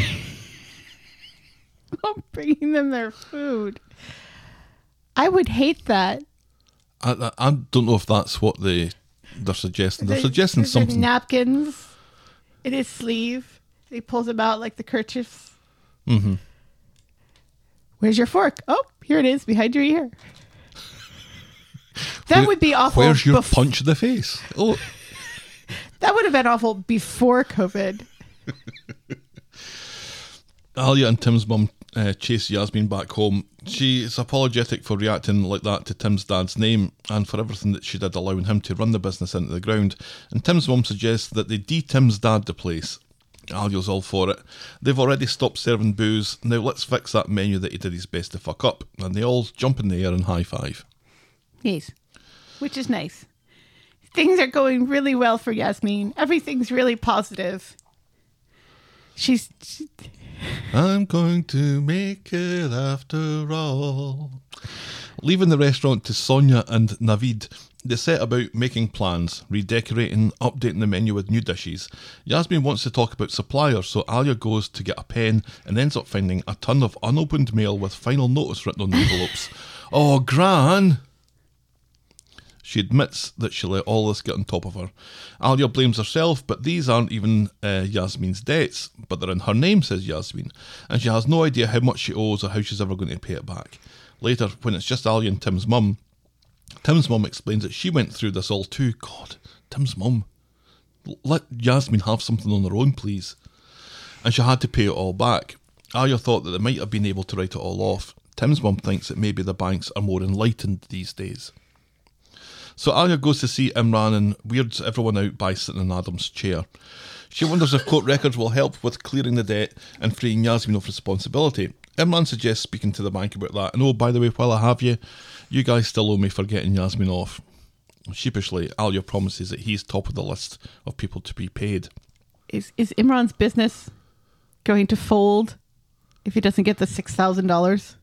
while bringing them their food. I would hate that. I, I, I don't know if that's what they they're suggesting. They're suggesting something. Napkins in his sleeve. He pulls them out like the kerchiefs. Mm-hmm. Where's your fork? Oh, here it is behind your ear. That Where- would be awful. Where's your bef- punch of the face? Oh, That would have been awful before COVID. Alia and Tim's mum uh, chase Yasmin back home. She is apologetic for reacting like that to Tim's dad's name and for everything that she did, allowing him to run the business into the ground. And Tim's mum suggests that they de Tim's dad the place. Alia's all for it. They've already stopped serving booze. Now let's fix that menu that he did his best to fuck up. And they all jump in the air and high five. Yes. Which is nice. Things are going really well for Yasmin. Everything's really positive. She's she, I'm going to make it after all. Leaving the restaurant to Sonia and Navid, they set about making plans, redecorating, updating the menu with new dishes. Yasmin wants to talk about suppliers, so Alia goes to get a pen and ends up finding a ton of unopened mail with final notice written on the envelopes. oh, Gran! She admits that she let all this get on top of her. Alia blames herself, but these aren't even uh, Yasmin's debts, but they're in her name, says Yasmin, and she has no idea how much she owes or how she's ever going to pay it back. Later, when it's just Alia and Tim's mum, Tim's mum explains that she went through this all too. God, Tim's mum. Let Yasmin have something on her own, please. And she had to pay it all back. Alia thought that they might have been able to write it all off. Tim's mum thinks that maybe the banks are more enlightened these days. So Alia goes to see Imran and weirds everyone out by sitting in Adam's chair. She wonders if court records will help with clearing the debt and freeing Yasmin of responsibility. Imran suggests speaking to the bank about that. And oh, by the way, while I have you, you guys still owe me for getting Yasmin off. Sheepishly, Alia promises that he's top of the list of people to be paid. Is is Imran's business going to fold if he doesn't get the six thousand dollars?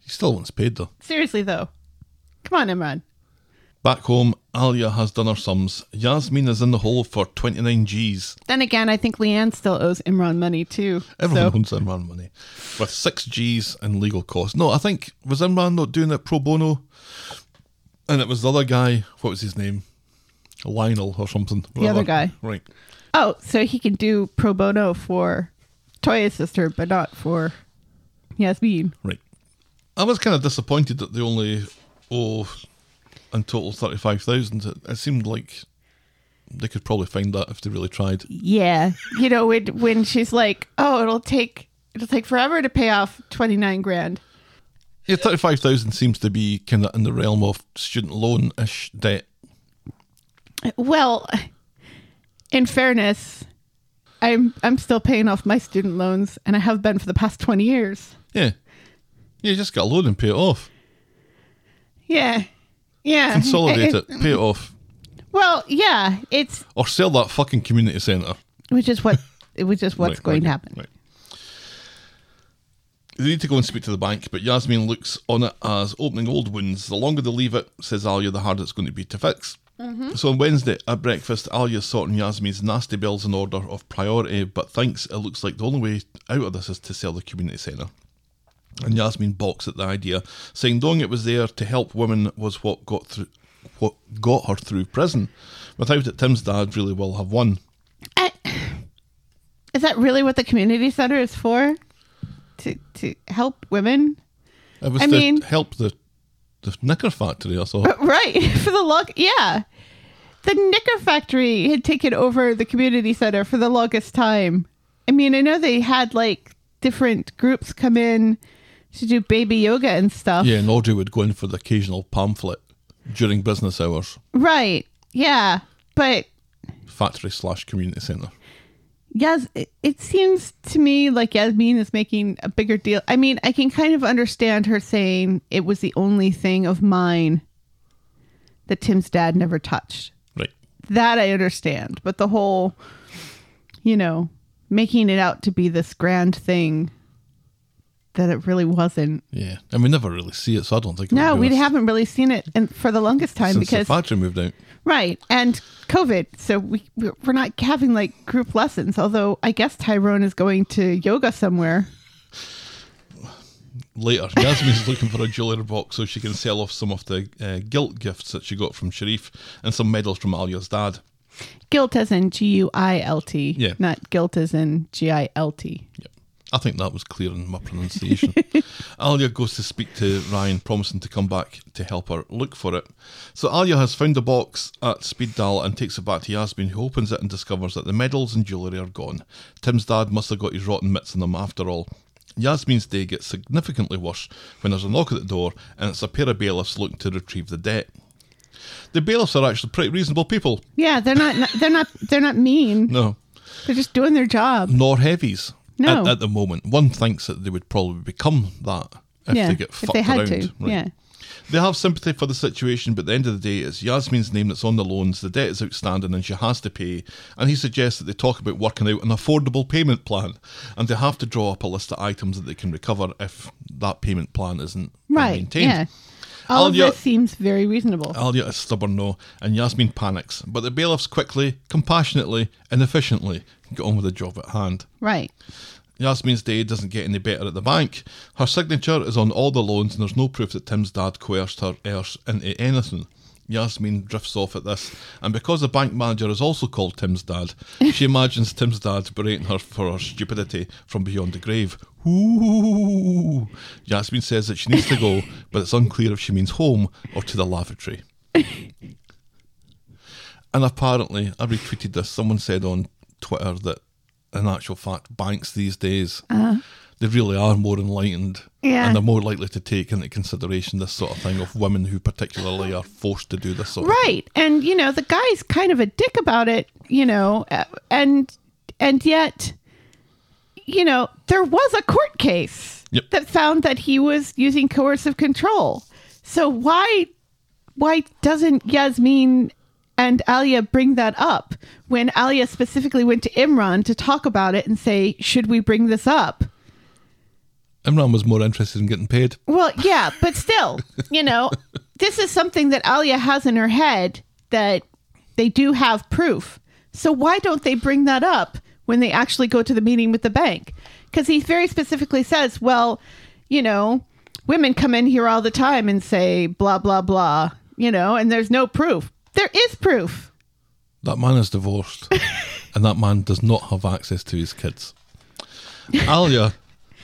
He still wants paid though. Seriously though, come on, Imran. Back home, Alia has done her sums. Yasmin is in the hole for 29 G's. Then again, I think Leanne still owes Imran money too. Everyone so, owns Imran money. With 6 G's in legal costs. No, I think, was Imran not doing it pro bono? And it was the other guy, what was his name? Lionel or something. The other guy. Right. oh, so he can do pro bono for Toyah's sister, but not for Yasmin. Right. I was kind of disappointed that they only owe in total 35,000. It, it seemed like they could probably find that if they really tried. Yeah, you know when when she's like, "Oh, it'll take it'll take forever to pay off twenty nine grand." Yeah, 35,000 seems to be kind of in the realm of student loan ish debt. Well, in fairness, I'm I'm still paying off my student loans, and I have been for the past twenty years. Yeah. Yeah, you just got a loan and pay it off. Yeah, yeah. Consolidate It- it, pay it off. Well, yeah, it's Or sell that fucking community centre. which is what which is what's Right, going to happen. Right. They need to go and speak to the bank, but Yasmin looks on it as opening old wounds. The longer they leave it, says Alia, the harder it's going to be to fix. Mm-hmm. So on Wednesday at breakfast, Alia's sorting Yasmin's nasty bills in order of priority, but thinks it looks like the only way out of this is to sell the community centre. And Yasmin balks at the idea, saying knowing it was there to help women was what got through, what got her through prison. Without it, Tim's dad really will have won. Is that really what the community center is for? To to help women? It was I to mean- help the the knicker factory. I thought. Right for the log. Yeah, the Knicker factory had taken over the community center for the longest time. I mean, I know they had like different groups come in to do baby yoga and stuff. Yeah, and Audrey would go in for the occasional pamphlet during business hours. Right. Yeah, but Factory slash community centre. Yes, it, it seems to me like Yasmin is making a bigger deal. I mean, I can kind of understand her saying it was the only thing of mine that Tim's dad never touched. Right. That I understand. But the whole, you know, making it out to be this grand thing that it really wasn't. Yeah. And we never really see it, so I don't think it No, we haven't really seen it in, for the longest time since because the factory moved out. Right. And COVID. So we, we're not having like group lessons, although I guess Tyrone is going to yoga somewhere. Later, Yasmin's looking for a jewellery box so she can sell off some of the uh, guilt gifts that she got from Sharif and some medals from Alia's dad. Guilt as in G U I L T. Yeah. Not guilt as in G I L T. Yep. I think that was clear in my pronunciation. Alia goes to speak to Ryan, promising to come back to help her look for it. So Alia has found the box at Speed Daal and takes it back to Yasmin, who opens it and discovers that the medals and jewellery are gone. Tim's dad must have got his rotten mitts in them after all. Yasmin's day gets significantly worse when there's a knock at the door and it's a pair of bailiffs looking to retrieve the debt. The bailiffs are actually pretty reasonable people. Yeah, they're not they're not they're not mean. No, They're just doing their job. nor heavies. No. At, at the moment, one thinks that they would probably become that if yeah. they get if fucked they had around. to. Right. Yeah. They have sympathy for the situation, but at the end of the day, it's Yasmin's name that's on the loans, the debt is outstanding, and she has to pay. And he suggests that they talk about working out an affordable payment plan, and they have to draw up a list of items that they can recover if that payment plan isn't Right. maintained. Yeah. All Alia- of this seems very reasonable. Alia is stubborn, no, and Yasmin panics, but the bailiffs quickly, compassionately, and efficiently get on with the job at hand. Right. Yasmin's day doesn't get any better at the bank. Her signature is on all the loans, and there's no proof that Tim's dad coerced her heirs into anything. Yasmin drifts off at this, and because the bank manager is also called Tim's dad, she imagines Tim's dad berating her for her stupidity from beyond the grave. Ooh! Yasmin says that she needs to go, but it's unclear if she means home or to the lavatory. and apparently, I retweeted this. Someone said on Twitter that in actual fact, banks these days, they really are more enlightened. Uh-huh. Yeah. And they're more likely to take into consideration this sort of thing of women who particularly are forced to do this sort of. Right. And you know, the guy's kind of a dick about it, you know, uh, and and yet you know, there was a court case Yep. that found that he was using coercive control. So why why doesn't Yasmin and Alia bring that up when Alia specifically went to Imran to talk about it and say, "Should we bring this up?" Imran was more interested in getting paid. Well, yeah, but still, you know, this is something that Alia has in her head that they do have proof. So why don't they bring that up when they actually go to the meeting with the bank? Because he very specifically says, well, you know, women come in here all the time and say blah, blah, blah, you know, and there's no proof. There is proof. That man is divorced, and that man does not have access to his kids. Alia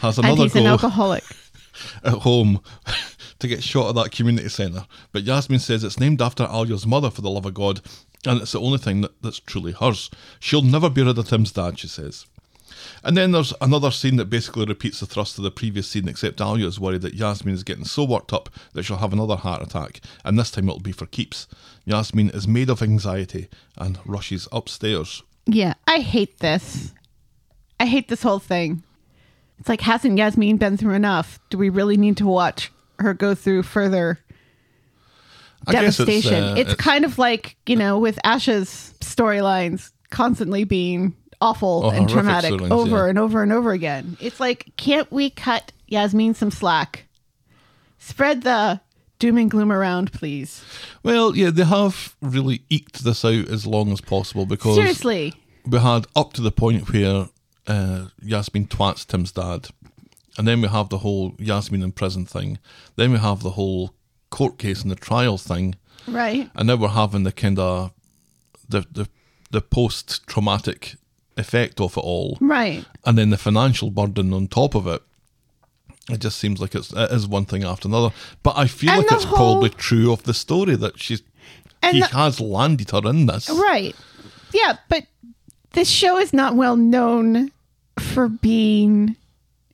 has and another he's an alcoholic. at home to get shot at that community centre, but Yasmin says it's named after Alia's mother, for the love of God, and it's the only thing that, that's truly hers. She'll never be rid of Tim's dad, she says. And then there's another scene that basically repeats the thrust of the previous scene, except Alia is worried that Yasmin is getting so worked up that she'll have another heart attack, and this time it'll be for keeps. Yasmin is made of anxiety and rushes upstairs. Yeah, I hate this. I hate this whole thing. It's like, hasn't Yasmin been through enough? Do we really need to watch her go through further I guess it's, devastation? uh, it's, kind of like, you know, with Ash's storylines constantly being awful Oh, and traumatic over yeah. and over and over again. It's like, can't we cut Yasmin some slack? Spread the doom and gloom around, please. Well, yeah, they have really eked this out as long as possible because Seriously. we had up to the point where uh, Yasmin twats Tim's dad, and then we have the whole Yasmin in prison thing. Then we have the whole court case and the trial thing, Right. and now we're having the kind of the the the post traumatic effect of it all, Right. and then the financial burden on top of it. It just seems like it's it is one thing after another. But I feel And like it's probably true of the story that she's he the- has landed her in this. Right. Yeah, but this show is not well known for being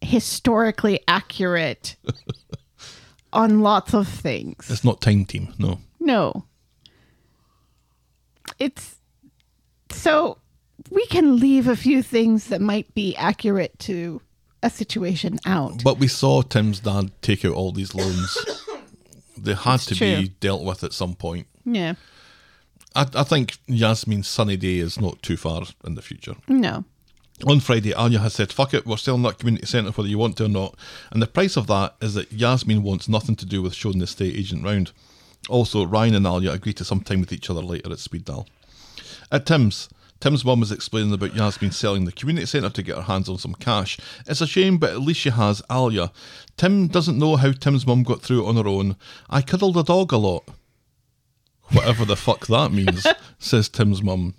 historically accurate on lots of things. It's not Time Team, no. No. It's so we can leave a few things that might be accurate to a situation out. But we saw Tim's dad take out all these loans. they had to true. be dealt with at some point. Yeah. I, I think Yasmin's sunny day is not too far in the future. No. On Friday, Anya has said, fuck it, we're selling that community centre whether you want to or not. And the price of that is that Yasmin wants nothing to do with showing the estate agent round. Also, Ryan and Alia agree to some time with each other later at Speed Daal. At Tim's, Tim's mum is explaining about Yasmin selling the community centre to get her hands on some cash. It's a shame, but at least she has Alia. Tim doesn't know how Tim's mum got through it on her own. I cuddled a dog a lot. Whatever the fuck that means, says Tim's mum.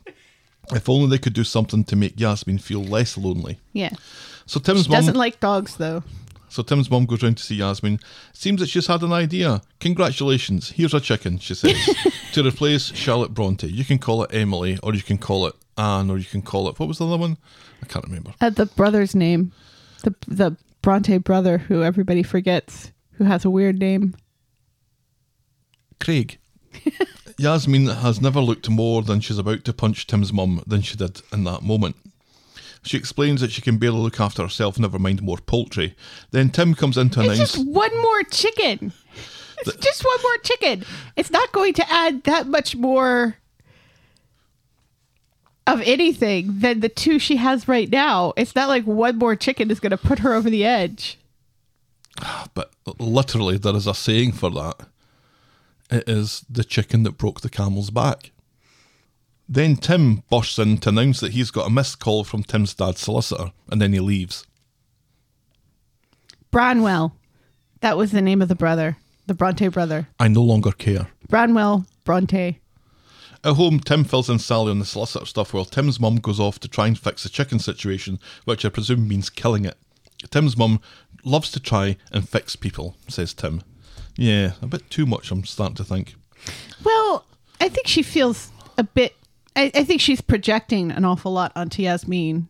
If only they could do something to make Yasmin feel less lonely. Yeah. So Tim's She mum doesn't like dogs though. so Tim's mum goes round to see Yasmin. Seems that she's had an idea. Congratulations, here's a chicken, she says. to replace Charlotte Bronte. You can call it Emily, or you can call it Anne, or you can call it what was the other one? I can't remember. Uh, the brother's name, the the Bronte brother, who everybody forgets, who has a weird name. Craig. Yasmin has never looked more than she's about to punch Tim's mum than she did in that moment. She explains that she can barely look after herself, never mind more poultry. Then Tim comes in to It's announce just one more chicken. It's just one more chicken. It's not going to add that much more of anything than the two she has right now. It's not like one more chicken is going to put her over the edge. but literally there is a saying for that. It is the chicken that broke the camel's back. Then Tim bursts in to announce that he's got a missed call from Tim's dad's solicitor, and then he leaves. Branwell. That was the name of the brother, the Bronte brother. I no longer care. Branwell Bronte. At home, Tim fills in Sally on the solicitor stuff while Tim's mum goes off to try and fix the chicken situation, which I presume means killing it. Tim's mum loves to try and fix people, says Tim. Yeah, a bit too much, I'm starting to think. Well, I think she feels a bit. I, I think she's projecting an awful lot onto Yasmin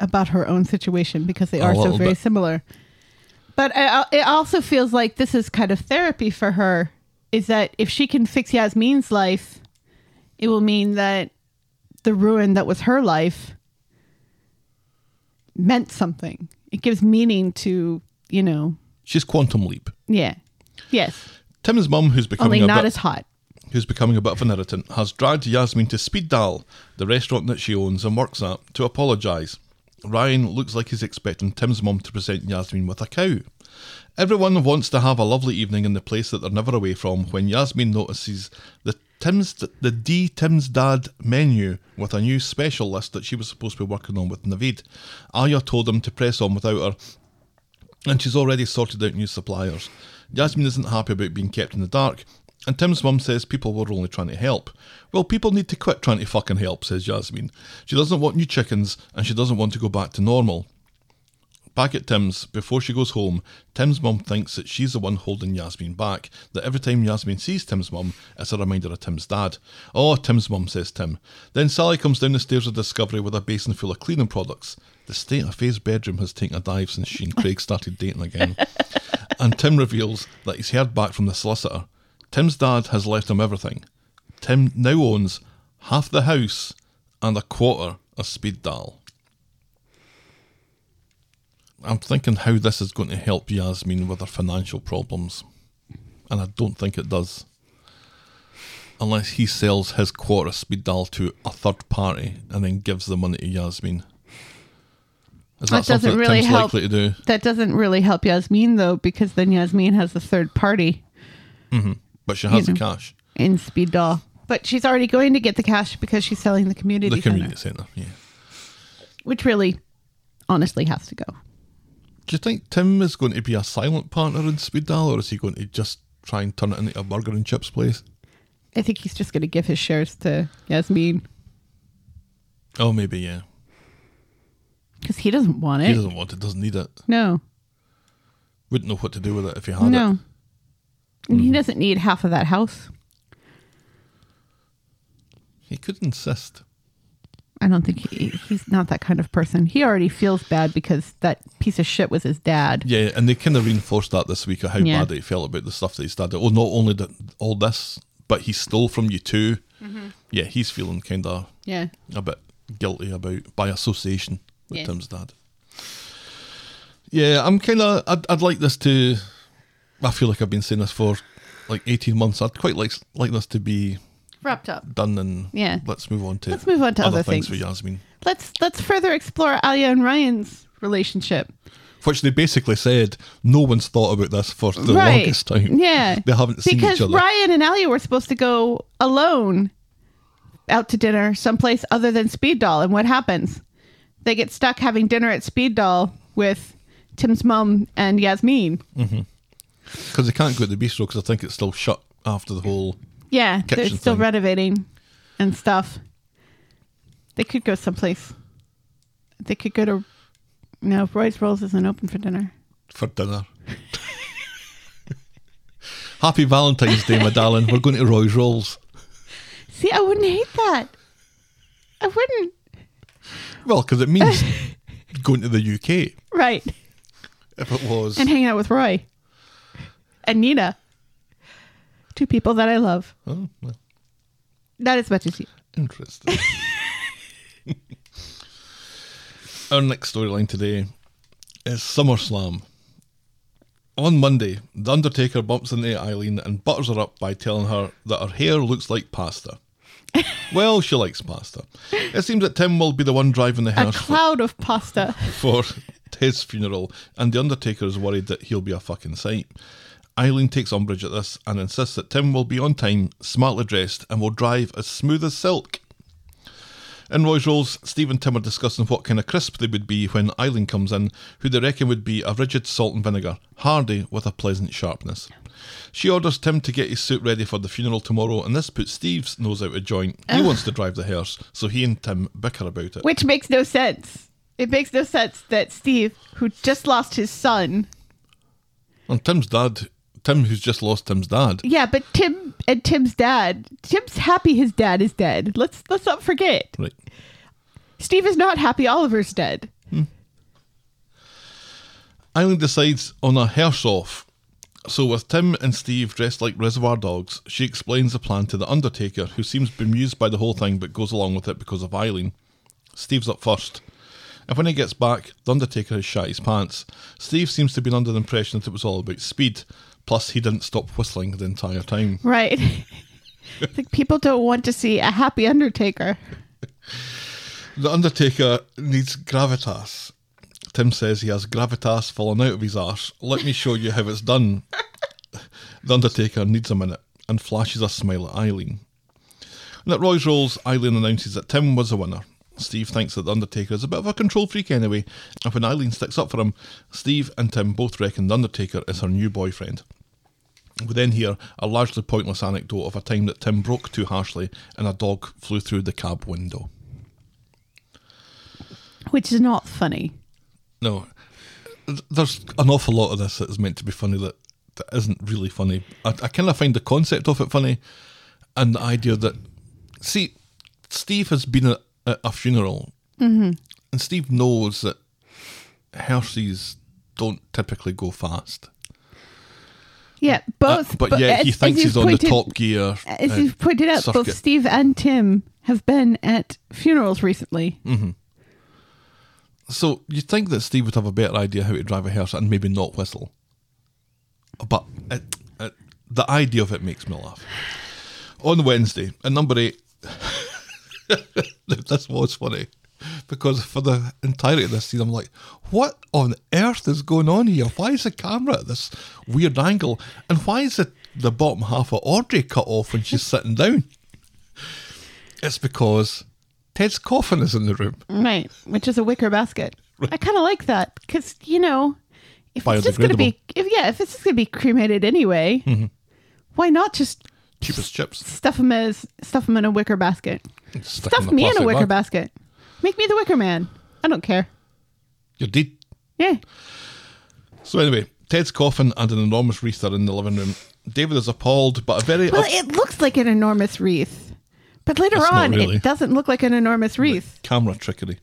about her own situation because they A are so very bit. similar. But I, it also feels like this is kind of therapy for her. Is that if she can fix Yasmin's life, it will mean that the ruin that was her life meant something. It gives meaning to, you know, She's quantum leap. yeah, yes, Tim's mum, who's becoming only a not bit, as hot. who's becoming a bit of an irritant, has dragged Yasmin to Speed Daal, the restaurant that she owns and works at, to apologise. Ryan looks like he's expecting Tim's mum to present Yasmin with a cow. Everyone wants to have a lovely evening in the place that they're never away from when Yasmin notices the Tim's the D Tim's Dad menu with a new special list that she was supposed to be working on with Naveed. Aya told him to press on without her and she's already sorted out new suppliers. Yasmin isn't happy about being kept in the dark, and Tim's mum says people were only trying to help. Well, people need to quit trying to fucking help, says Yasmin. She doesn't want new chickens, and she doesn't want to go back to normal. Back at Tim's, before she goes home, Tim's mum thinks that she's the one holding Yasmin back, that every time Yasmin sees Tim's mum, it's a reminder of Tim's dad. Oh, Tim's mum, says Tim. Then Sally comes down the stairs of Discovery with a basin full of cleaning products. The state of Faye's bedroom has taken a dive since she and Craig started dating again. and Tim reveals that he's heard back from the solicitor. Tim's dad has left him everything. Tim now owns half the house and a quarter of Speed Daal. I'm thinking how this is going to help Yasmin with her financial problems. And I don't think it does. Unless he sells his quarter speed daal to a third party and then gives the money to Yasmin. Is that, That doesn't that really Tim's help. likely to do? That doesn't really help Yasmin though, because then Yasmin has a third party mm-hmm. But she has the know. cash. in Speed Daal. But she's already going to get the cash because she's selling the community, The center, community centre, yeah. which really, honestly, has to go. Do you think Tim is going to be a silent partner in Speed Daal or is he going to just try and turn it into a burger and chips place? I think he's just going to give his shares to Yasmin Oh, maybe, yeah. because he doesn't want it. He doesn't want it, doesn't need it. no, Wouldn't know what to do with it if he had no. it. And he mm-hmm. doesn't need half of that house. He could insist. I don't think he, he's not that kind of person. He already feels bad because that piece of shit was his dad. Yeah, and they kind of reinforced that this week of how Yeah. bad he felt about the stuff that his dad did. Oh, not only did all this, but he stole from you too. Mm-hmm. Yeah, he's feeling kind of Yeah. a bit guilty about by association with Yes. Tim's dad. Yeah, I'm kind of. I'd, I'd like this to. I feel like I've been saying this for like 18 months. I'd quite like like this to be Wrapped up. done and Yeah. let's move on to Let's move on to other things, things. for Yasmin. Let's let's further explore Alia and Ryan's relationship. Which they basically said no one's thought about this for the longest time. Yeah. They haven't seen because each other. Ryan and Alia were supposed to go alone out to dinner someplace other than Speed Daal. And what happens? They get stuck having dinner at Speed Daal with Tim's mom and Yasmin. Mm-hmm. Because they can't go to the bistro because I think it's still shut after the whole. Yeah, they're still thing. renovating and stuff. They could go someplace. They could go to. No, Roy's Rolls isn't open for dinner. for dinner. Happy Valentine's Day, my darling. We're going to Roy's Rolls. See, I wouldn't hate that. I wouldn't. Well, because it means going to the UK. Right. If it was. and hanging out with Roy and Nina. Two people that I love. Oh, well, Not as much as you. interesting. Our next storyline today is SummerSlam. On Monday, The Undertaker bumps into Eileen and butters her up by telling her that her hair looks like pasta. well, she likes pasta. It seems that Tim will be the one driving the A hearse. for- cloud of pasta. for his funeral, and the Undertaker is worried that he'll be a fucking sight. Eileen takes umbrage at this and insists that Tim will be on time, smartly dressed, and will drive as smooth as silk. In Roy's Rolls, Steve and Tim are discussing what kind of crisp they would be when Eileen comes in, who they reckon would be a rigid salt and vinegar, hardy with a pleasant sharpness. She orders Tim to get his suit ready for the funeral tomorrow, and this puts Steve's nose out of joint. He wants to drive the hearse, so he and Tim bicker about it. Which makes no sense. It makes no sense that Steve, who just lost his son, And Tim's dad, Tim who's just lost Tim's dad, yeah, but Tim and Tim's dad, Tim's happy his dad is dead. Let's let's not forget. right? Steve is not happy Oliver's dead. Hmm. Eileen decides on a hearse off. So, with Tim and Steve dressed like reservoir dogs, she explains the plan to the Undertaker, who seems bemused by the whole thing but goes along with it because of Eileen. Steve's up first. And when he gets back, the Undertaker has shot his pants. Steve seems to be under the impression that it was all about speed, plus, he didn't stop whistling the entire time. Right. like people don't want to see a happy Undertaker. The Undertaker needs gravitas. Tim says he has gravitas falling out of his arse. Let me show you how it's done. the Undertaker needs a minute and flashes a smile at Eileen. And at Roy's Rolls, Eileen announces that Tim was the winner. Steve thinks that the Undertaker is a bit of a control freak anyway, and when Eileen sticks up for him, Steve and Tim both reckon the Undertaker is her new boyfriend. We then hear a largely pointless anecdote of a time that Tim broke too harshly and a dog flew through the cab window. Which is not funny. No, there's an awful lot of this that is meant to be funny that, that isn't really funny. I, I kind of find the concept of it funny, and the idea that see, Steve has been at, at a funeral, mm-hmm. and Steve knows that hearses don't typically go fast. Yeah, both. Uh, but, yeah, he as- thinks he's on the top gear. As uh, you've pointed out, both. Steve and Tim have been at funerals recently. So you'd think that Steve would have a better idea how to drive a hearse and maybe not whistle, but it, it, the idea of it makes me laugh. On Wednesday, at number eight, this was funny because for the entirety of this scene, I'm like, what on earth is going on here? Why is the camera at this weird angle, and why is the the bottom half of Audrey cut off when she's sitting down? It's because Ted's coffin is in the room. Right, which is a wicker basket. I kind of like that because you know, if it's just going to be, if yeah, if it's just going to be cremated anyway, Mm-hmm. why not just Cheap as chips. stuff them as stuff them in a wicker basket? Stuff me in a wicker bag. basket. Make me the wicker man. I don't care. You did. Yeah, So anyway, Ted's coffin and an enormous wreath are in the living room. David is appalled, but a very well, up- it looks like an enormous wreath, but later on, really. it doesn't look like an enormous wreath. camera trickery.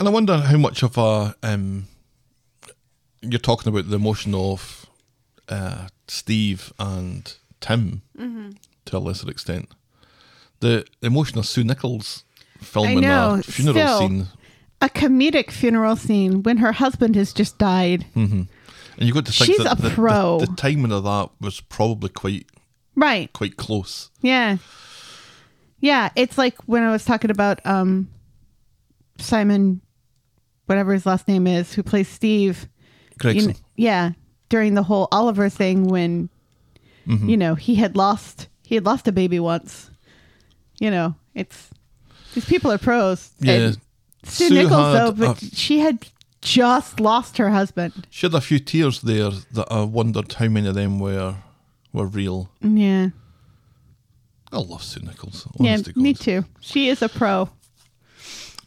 And I wonder how much of a um, you're talking about the emotion of uh, Steve and Tim Mm-hmm. to a lesser extent. The emotion of Sue Nicholls filming I know, a funeral still. scene, A comedic funeral scene when her husband has just died. and you got to think She's that a the, pro. The, the timing of that was probably quite Right. quite close. Yeah. Yeah, it's like when I was talking about um Simon whatever his last name is who plays Steve. you Gregson. kn- yeah, during the whole Oliver thing when Mm-hmm. you know, he had lost he had lost a baby once. You know, it's these people are pros. Yeah. And Sue, Sue Nicholls though, but a- she had just lost her husband. She had a few tears there that I wondered how many of them were were real. Yeah. I love Sue Nicholls. Yeah, to me too. She is a pro.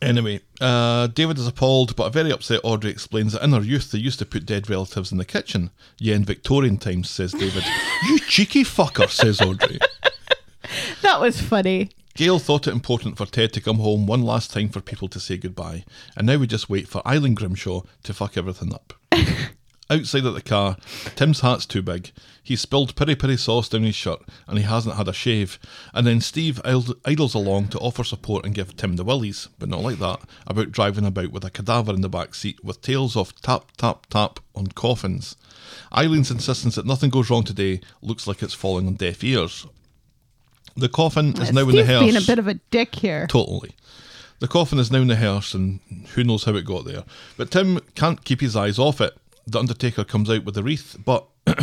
Anyway, uh, David is appalled, but a very upset Audrey explains that in her youth they used to put dead relatives in the kitchen. Yeah, in Victorian times, says David. you cheeky fucker, says Audrey. That was funny. Gail thought it important for Ted to come home one last time for people to say goodbye, and now we just wait for Eileen Grimshaw to fuck everything up. Outside of the car, Tim's hat's too big. He spilled piri piri sauce down his shirt, and he hasn't had a shave. And then Steve idles- idles along to offer support and give Tim the willies, but not like that, about driving about with a cadaver in the back seat with tales of tap tap tap on coffins. Eileen's insistence that nothing goes wrong today looks like it's falling on deaf ears. The coffin is uh, now in the Steve's hearse. being a bit of a dick here. Totally. The coffin is now in the hearse, and who knows how it got there. But Tim can't keep his eyes off it. The Undertaker comes out with the wreath, but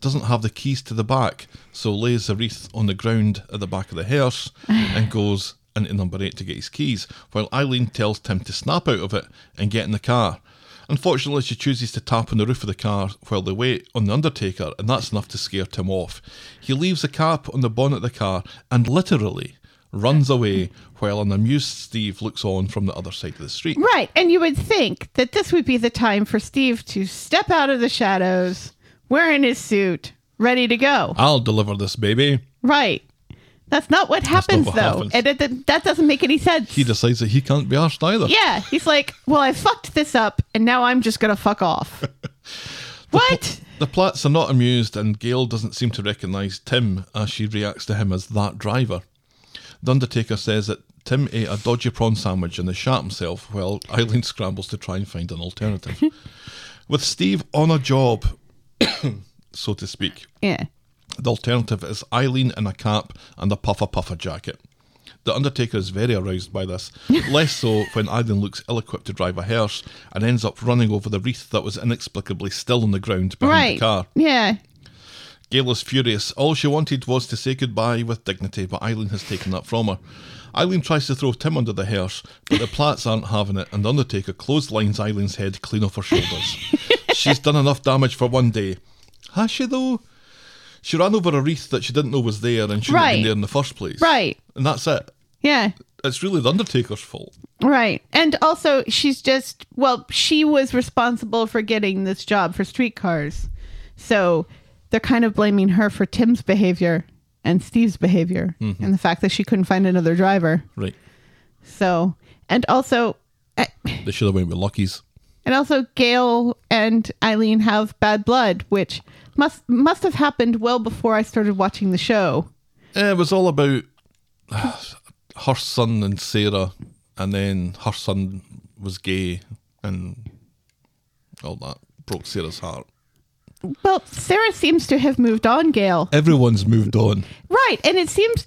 doesn't have the keys to the back, so lays the wreath on the ground at the back of the hearse and goes into number eight to get his keys, while Eileen tells Tim to snap out of it and get in the car. Unfortunately, she chooses to tap on the roof of the car while they wait on the Undertaker, and that's enough to scare Tim off. He leaves the cap on the bonnet of the car and literally runs away while an amused Steve looks on from the other side of the street. Right. And you would think that this would be the time for Steve to step out of the shadows, wearing his suit, ready to go. I'll deliver this baby. Right. That's not what happens, what though. happens. And it, it- that doesn't make any sense. He decides that he can't be arsed either. yeah, he's like, well, I fucked this up, and now I'm just gonna fuck off. what? The Platts are not amused, and Gail doesn't seem to recognise Tim as she reacts to him as that driver. The Undertaker says that Tim ate a dodgy prawn sandwich and has shot himself while Eileen scrambles to try and find an alternative. With Steve on a job, so to speak, Yeah. The alternative is Eileen in a cap and a puffer puffer jacket. The Undertaker is very aroused by this, less so when Eileen looks ill equipped to drive a hearse and ends up running over the wreath that was inexplicably still on the ground behind Right. the car. Yeah. Gail is furious. All she wanted was to say goodbye with dignity, but Eileen has taken that from her. Eileen tries to throw Tim under the hearse, but the Platts aren't having it, and the Undertaker clotheslines Eileen's head clean off her shoulders. She's done enough damage for one day. Has she, though? She ran over a wreath that she didn't know was there and shouldn't have been there in the first place. Right. And that's it. Yeah. It's really the Undertaker's fault. Right. And also, she's just, well, she was responsible for getting this job for streetcars. So they're kind of blaming her for Tim's behavior and Steve's behavior and the fact that she couldn't find another driver. Right. So, and also, eh, They should have went with Lucky's. and also Gail and Eileen have bad blood, which must must have happened well before I started watching the show. Eh, It was all about her son and Sarah, and then her son was gay, and all that broke Sarah's heart. Well, Sarah seems to have moved on, Gail. Everyone's moved on. Right, and it seems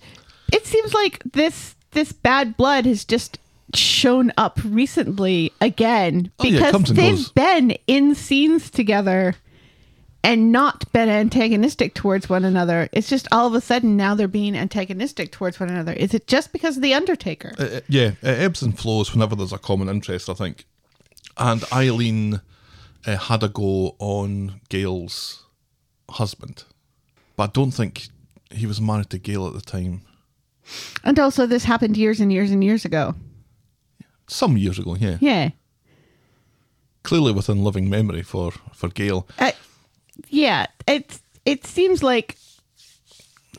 it seems like this this bad blood has just shown up recently again Oh, yeah, because they've goes. been in scenes together and not been antagonistic towards one another. It's just all of a sudden now they're being antagonistic towards one another. Is it just because of the Undertaker? Uh, uh, yeah, it ebbs and flows whenever there's a common interest, I think. And Eileen uh, had a go on Gail's husband, but I don't think he was married to Gail at the time. And also, this happened years and years and years ago. Some years ago, yeah. Yeah, Clearly within living memory for, for Gail. uh, yeah. It it seems like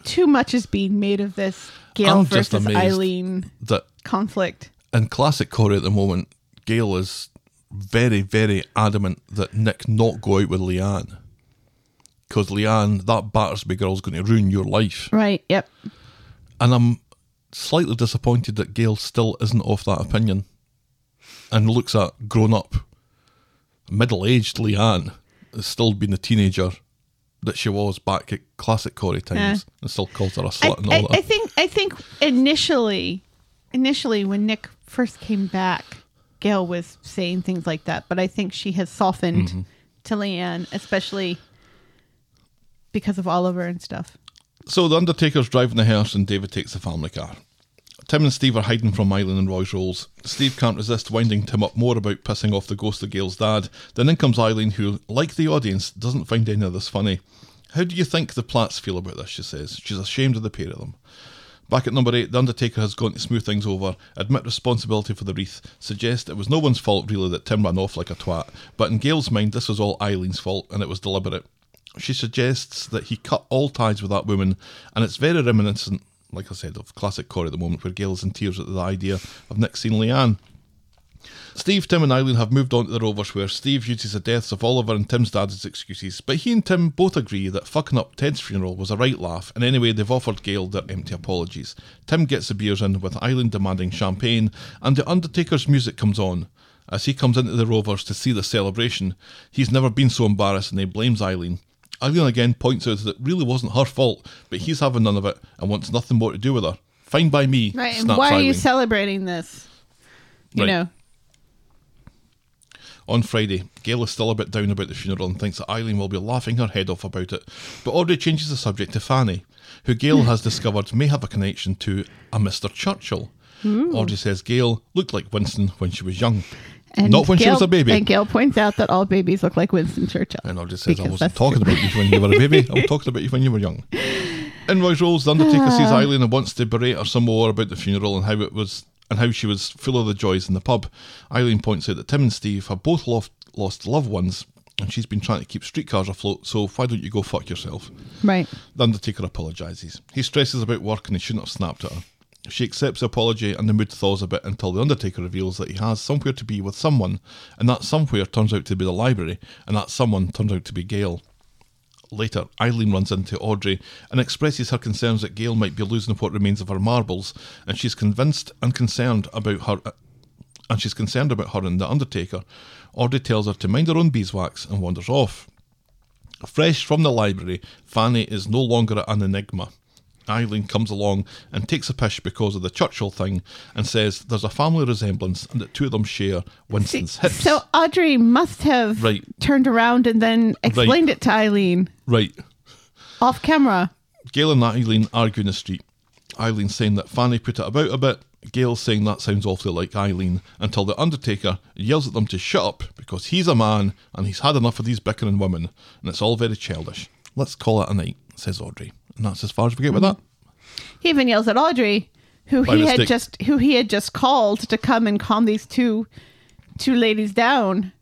too much is being made of this Gail I'm versus. Eileen That conflict. in classic Corrie at the moment, Gail is very, very adamant that Nick not go out with Leanne. Because Leanne, that Battersby girl's going to ruin your life. Right. Yep. And I'm slightly disappointed that Gail still isn't of that opinion and looks at grown up, middle aged Leanne still being the teenager that she was back at classic Corrie times and still calls her a I, slut and all I, that. I think I think initially, initially when Nick first came back, Gail was saying things like that, but I think she has softened Mm-hmm. to Leanne, especially because of Oliver and stuff. So the Undertaker's driving the hearse and David takes the family car. Tim and Steve are hiding from Eileen and Roy's Rolls. Steve can't resist winding Tim up more about pissing off the ghost of Gail's dad. Then in comes Eileen, who, like the audience, doesn't find any of this funny. How do you think the Platts feel about this? She says. She's ashamed of the pair of them. Back at number eight, the Undertaker has gone to smooth things over, admit responsibility for the wreath, suggest it was no one's fault really that Tim ran off like a twat, but in Gail's mind, this was all Eileen's fault and it was deliberate. She suggests that he cut all ties with that woman, and it's very reminiscent, like I said, of classic Corrie at the moment, where Gail's in tears at the idea of Nick seeing Leanne. Steve, Tim, and Eileen have moved on to the Rovers, where Steve uses the deaths of Oliver and Tim's dad as excuses, but he and Tim both agree that fucking up Ted's funeral was a right laugh, and anyway, they've offered Gail their empty apologies. Tim gets the beers in, with Eileen demanding champagne, and the Undertaker's music comes on. As he comes into the Rovers to see the celebration, he's never been so embarrassed and he blames Eileen. Eileen again points out that it really wasn't her fault, but he's having none of it and wants nothing more to do with her. Fine by me. Right. And why are you celebrating this? You Right. know. On Friday, Gail is still a bit down about the funeral and thinks that Eileen will be laughing her head off about it, but Audrey changes the subject to Fanny, who Gail has discovered may have a connection to a Mr. Churchill. Audrey says Gail looked like Winston when she was young. And Not when she Gail- was a baby. And Gail points out that all babies look like Winston Churchill. And I just says, I wasn't talking true. about you when you were a baby. I'm talking about you when you were young. In Roy's Rolls, the Undertaker Ah. sees Eileen and wants to berate her some more about the funeral and how it was and how she was full of the joys in the pub. Eileen points out that Tim and Steve have both lost, lost loved ones and she's been trying to keep streetcars afloat, so why don't you go fuck yourself? Right. The Undertaker apologises. He stresses about work and he shouldn't have snapped at her. She accepts the apology and the mood thaws a bit until The Undertaker reveals that he has somewhere to be with someone, and that somewhere turns out to be the library, and that someone turns out to be Gail. Later, Eileen runs into Audrey and expresses her concerns that Gail might be losing what remains of her marbles, and she's convinced and concerned about her. And she's concerned about her and the Undertaker. Audrey tells her to mind her own beeswax and wanders off. Fresh from the library, Fanny is no longer an enigma. Eileen comes along and takes a pish because of the Churchill thing and says there's a family resemblance and that two of them share Winston's hips. So Audrey must have Right. turned around and then explained it to Eileen right. off camera. Gail and Eileen argue in the street. Eileen saying that Fanny put it about a bit. Gail saying that sounds awfully like Eileen until the Undertaker yells at them to shut up because he's a man and he's had enough of these bickering women and it's all very childish. Let's call it a night, says Audrey. And that's as far as we get with that. He even yells at Audrey, who By he had just who he had just called to come and calm these two two ladies down.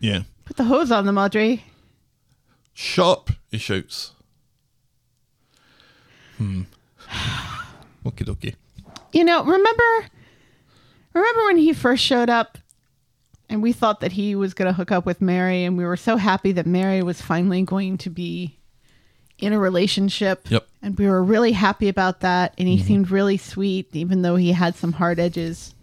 Yeah. Put the hose on them, Audrey. Shut up, he shouts. Hmm. Okie dokie. You know, remember remember when he first showed up and we thought that he was going to hook up with Mary and we were so happy that Mary was finally going to be in a relationship. Yep. And we were really happy about that and he mm-hmm. seemed really sweet even though he had some hard edges.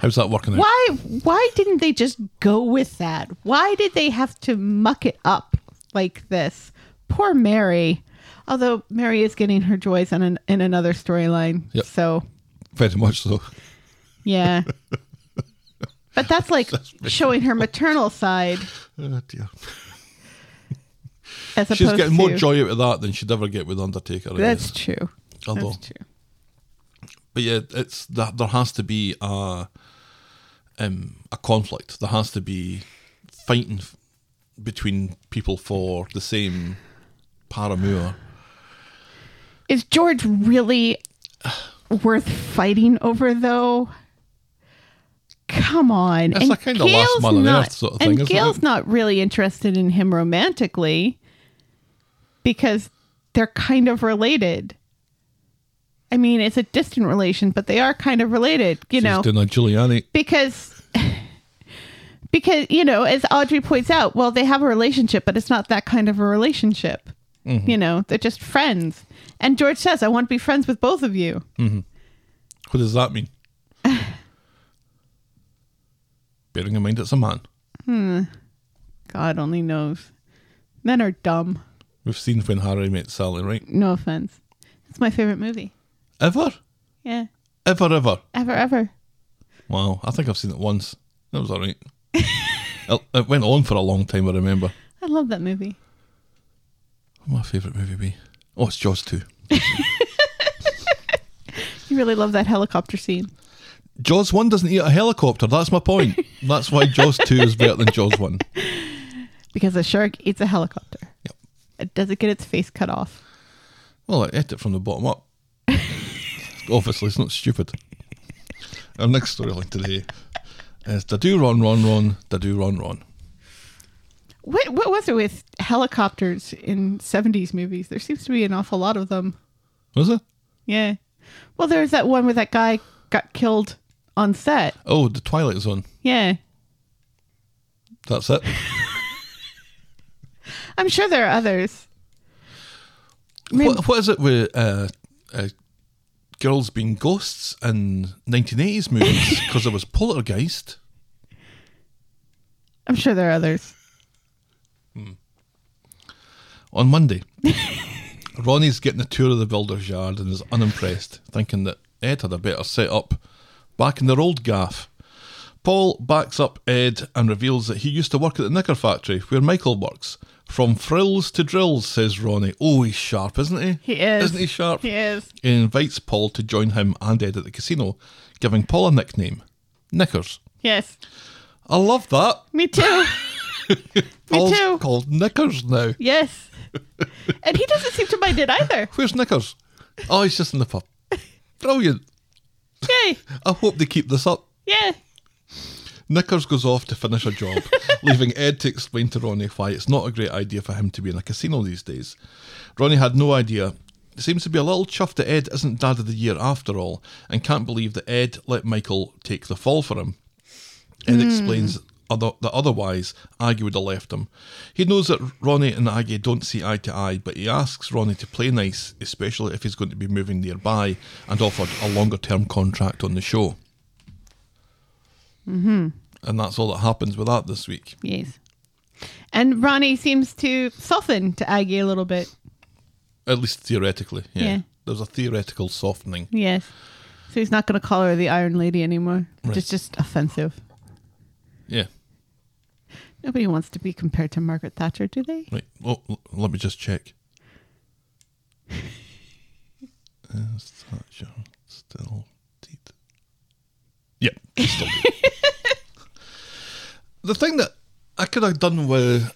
How's that working out? Why why didn't they just go with that? Why did they have to muck it up like this? Poor Mary. Although Mary is getting her joys on an, in another storyline. Yep. So Very much so. Yeah. but that's like showing her maternal side Oh dear. As opposed She's getting more to joy out of that than she'd ever get with Undertaker. I That's guess. true. Although- That's true. But yeah, it's that there has to be a um, a conflict. There has to be fighting f- between people for the same paramour. Is George really worth fighting over though? Come on. It's a kinda last Gail's man on earth sort of thing, And Gail's it? not really interested in him romantically because they're kind of related. I mean, it's a distant relation, but they are kind of related, you She's know. a Giuliani. because because you know as audrey points out well they have a relationship but it's not that kind of a relationship Mm-hmm. you know they're just friends and george says i want to be friends with both of you What does that mean? Bearing in mind it's a man. god only knows men are dumb We've seen when Harry met Sally, right? no offense it's my favorite movie Ever? yeah Ever, ever. ever ever Wow, I think I've seen it once. That was alright. it, it went on for a long time, I remember. i love that movie What my favourite movie be? Oh, it's Jaws 2. you really love that helicopter scene Jaws 1 doesn't eat a helicopter. That's my point. That's why Jaws 2 is better than Jaws 1. because a shark eats a helicopter Yep. It doesn't get its face cut off Well, I ate it from the bottom up. Obviously, it's not stupid. Our next storyline today is Da do Ron Ron Ron, Da do Ron Ron. what, what was it with helicopters in 70s movies there seems to be an awful lot of them Was it? Yeah. Well, there's that one where that guy got killed on set. Oh, The Twilight Zone. Yeah. That's it. I'm sure there are others. I mean, What, what is it with uh, uh, girls being ghosts in 1980s movies? Because there was Poltergeist. I'm sure there are others. On Monday, Ronnie's getting a tour of the builder's yard and is unimpressed, thinking that Ed had a better setup back in their old gaff. Paul backs up Ed and reveals that he used to work at the knicker factory where Michael works. From frills to drills, says Ronnie. Oh, he's sharp, isn't he? He is. Isn't he sharp? He is. He invites Paul to join him and Ed at the casino, giving Paul a nickname Knickers. Yes. I love that. Me too. Me too. called Knickers now. Yes. And he doesn't seem to mind it either. Where's Knickers? Oh, he's just in the pub. Brilliant. Yay. I hope they keep this up. Yeah. Knickers goes off to finish a job, leaving Ed to explain to Ronnie why it's not a great idea for him to be in a casino these days. Ronnie had no idea. Seems to be a little chuffed that Ed isn't Dad of the Year after all, and can't believe that Ed let Michael take the fall for him. Ed hmm. explains other, that otherwise Aggie would have left him. He knows that Ronnie and Aggie don't see eye to eye, but he asks Ronnie to play nice, especially if he's going to be moving nearby, and offered a longer term contract on the show. Mm-hmm. And that's all that happens with that this week. Yes. And Ronnie seems to soften to Aggie a little bit. At least theoretically, yeah. Yeah. There's a theoretical softening. Yes. So he's not going to call her the Iron Lady anymore. Right. It's just offensive. Yeah. Nobody wants to be compared to Margaret Thatcher, do they? Right. Oh, l- let me just check. Is Thatcher still deed? Yep, still deed. the thing that I could have done with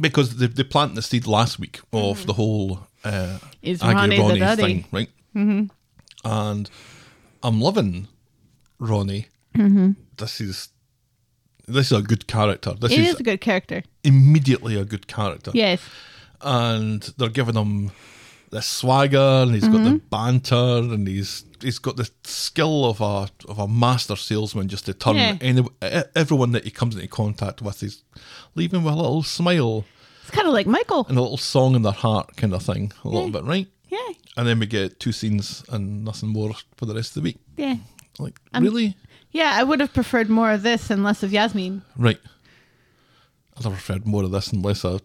because they, they planted the seed last week of the whole uh, Is Aggie Ronnie the Ronnie daddy? thing, right? Mm-hmm. And I'm loving Ronnie. Mm-hmm. This is this is a good character. This It is is a good character. immediately a good character Yes. and they're giving him the swagger and he's got Mm-hmm. the banter and he's he's got the skill of a of a master salesman just to turn Yeah. any, everyone that he comes into contact with he's leaving with a little smile It's kind of like Michael. and a little song in their heart kind of thing a little bit right Yeah. and then we get two scenes and nothing more for the rest of the week Yeah. like really Yeah, I would have preferred more of this and less of Yasmin. right I'd have preferred more of this and less of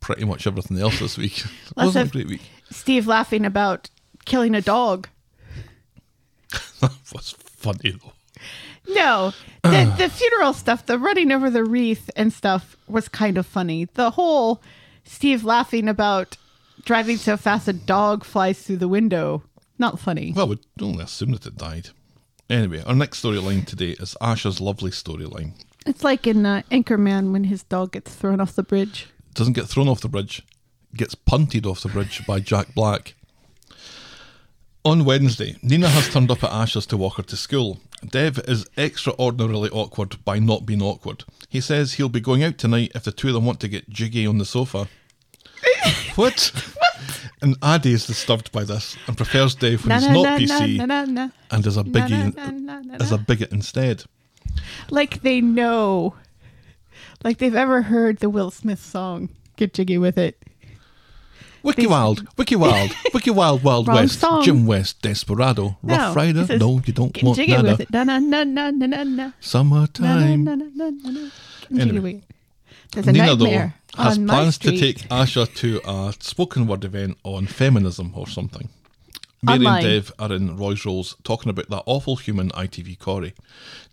pretty much everything else this week it wasn't a great week Steve laughing about killing a dog. Was funny though No, the, the funeral stuff, the running over the wreath and stuff was kind of funny. The whole Steve laughing about driving so fast a dog flies through the window, not funny. Well, we'd only assume that it died. Anyway, our next storyline today is Asha's lovely storyline. It's like in uh, Anchorman when his dog gets thrown off the bridge. Doesn't get thrown off the bridge, gets punted off the bridge by Jack Black. On Wednesday, Nina has turned up at Asha's to walk her to school. Dev is extraordinarily awkward by not being awkward. He says he'll be going out tonight if the two of them want to get jiggy on the sofa. what? And Aadi is disturbed by this and prefers Dev when he's not PC and is a biggie as a bigot instead. Like they know. Like they've ever heard the Will Smith song. Get jiggy with it. Wiki These- Wild, Wiki Wild, Wiki Wild, Wild Wrong West, song. Jim West, Desperado, No, Rough Rider. says, No, you don't want jiggy nada. with it. Na na na na na na na. Na, na, na, na, na, na. Anyway. There's a Nina though has on plans to take Asha to a spoken word event on feminism or something. Mary Online. and Dev are in Roy's Rolls talking about that awful human ITV Corrie.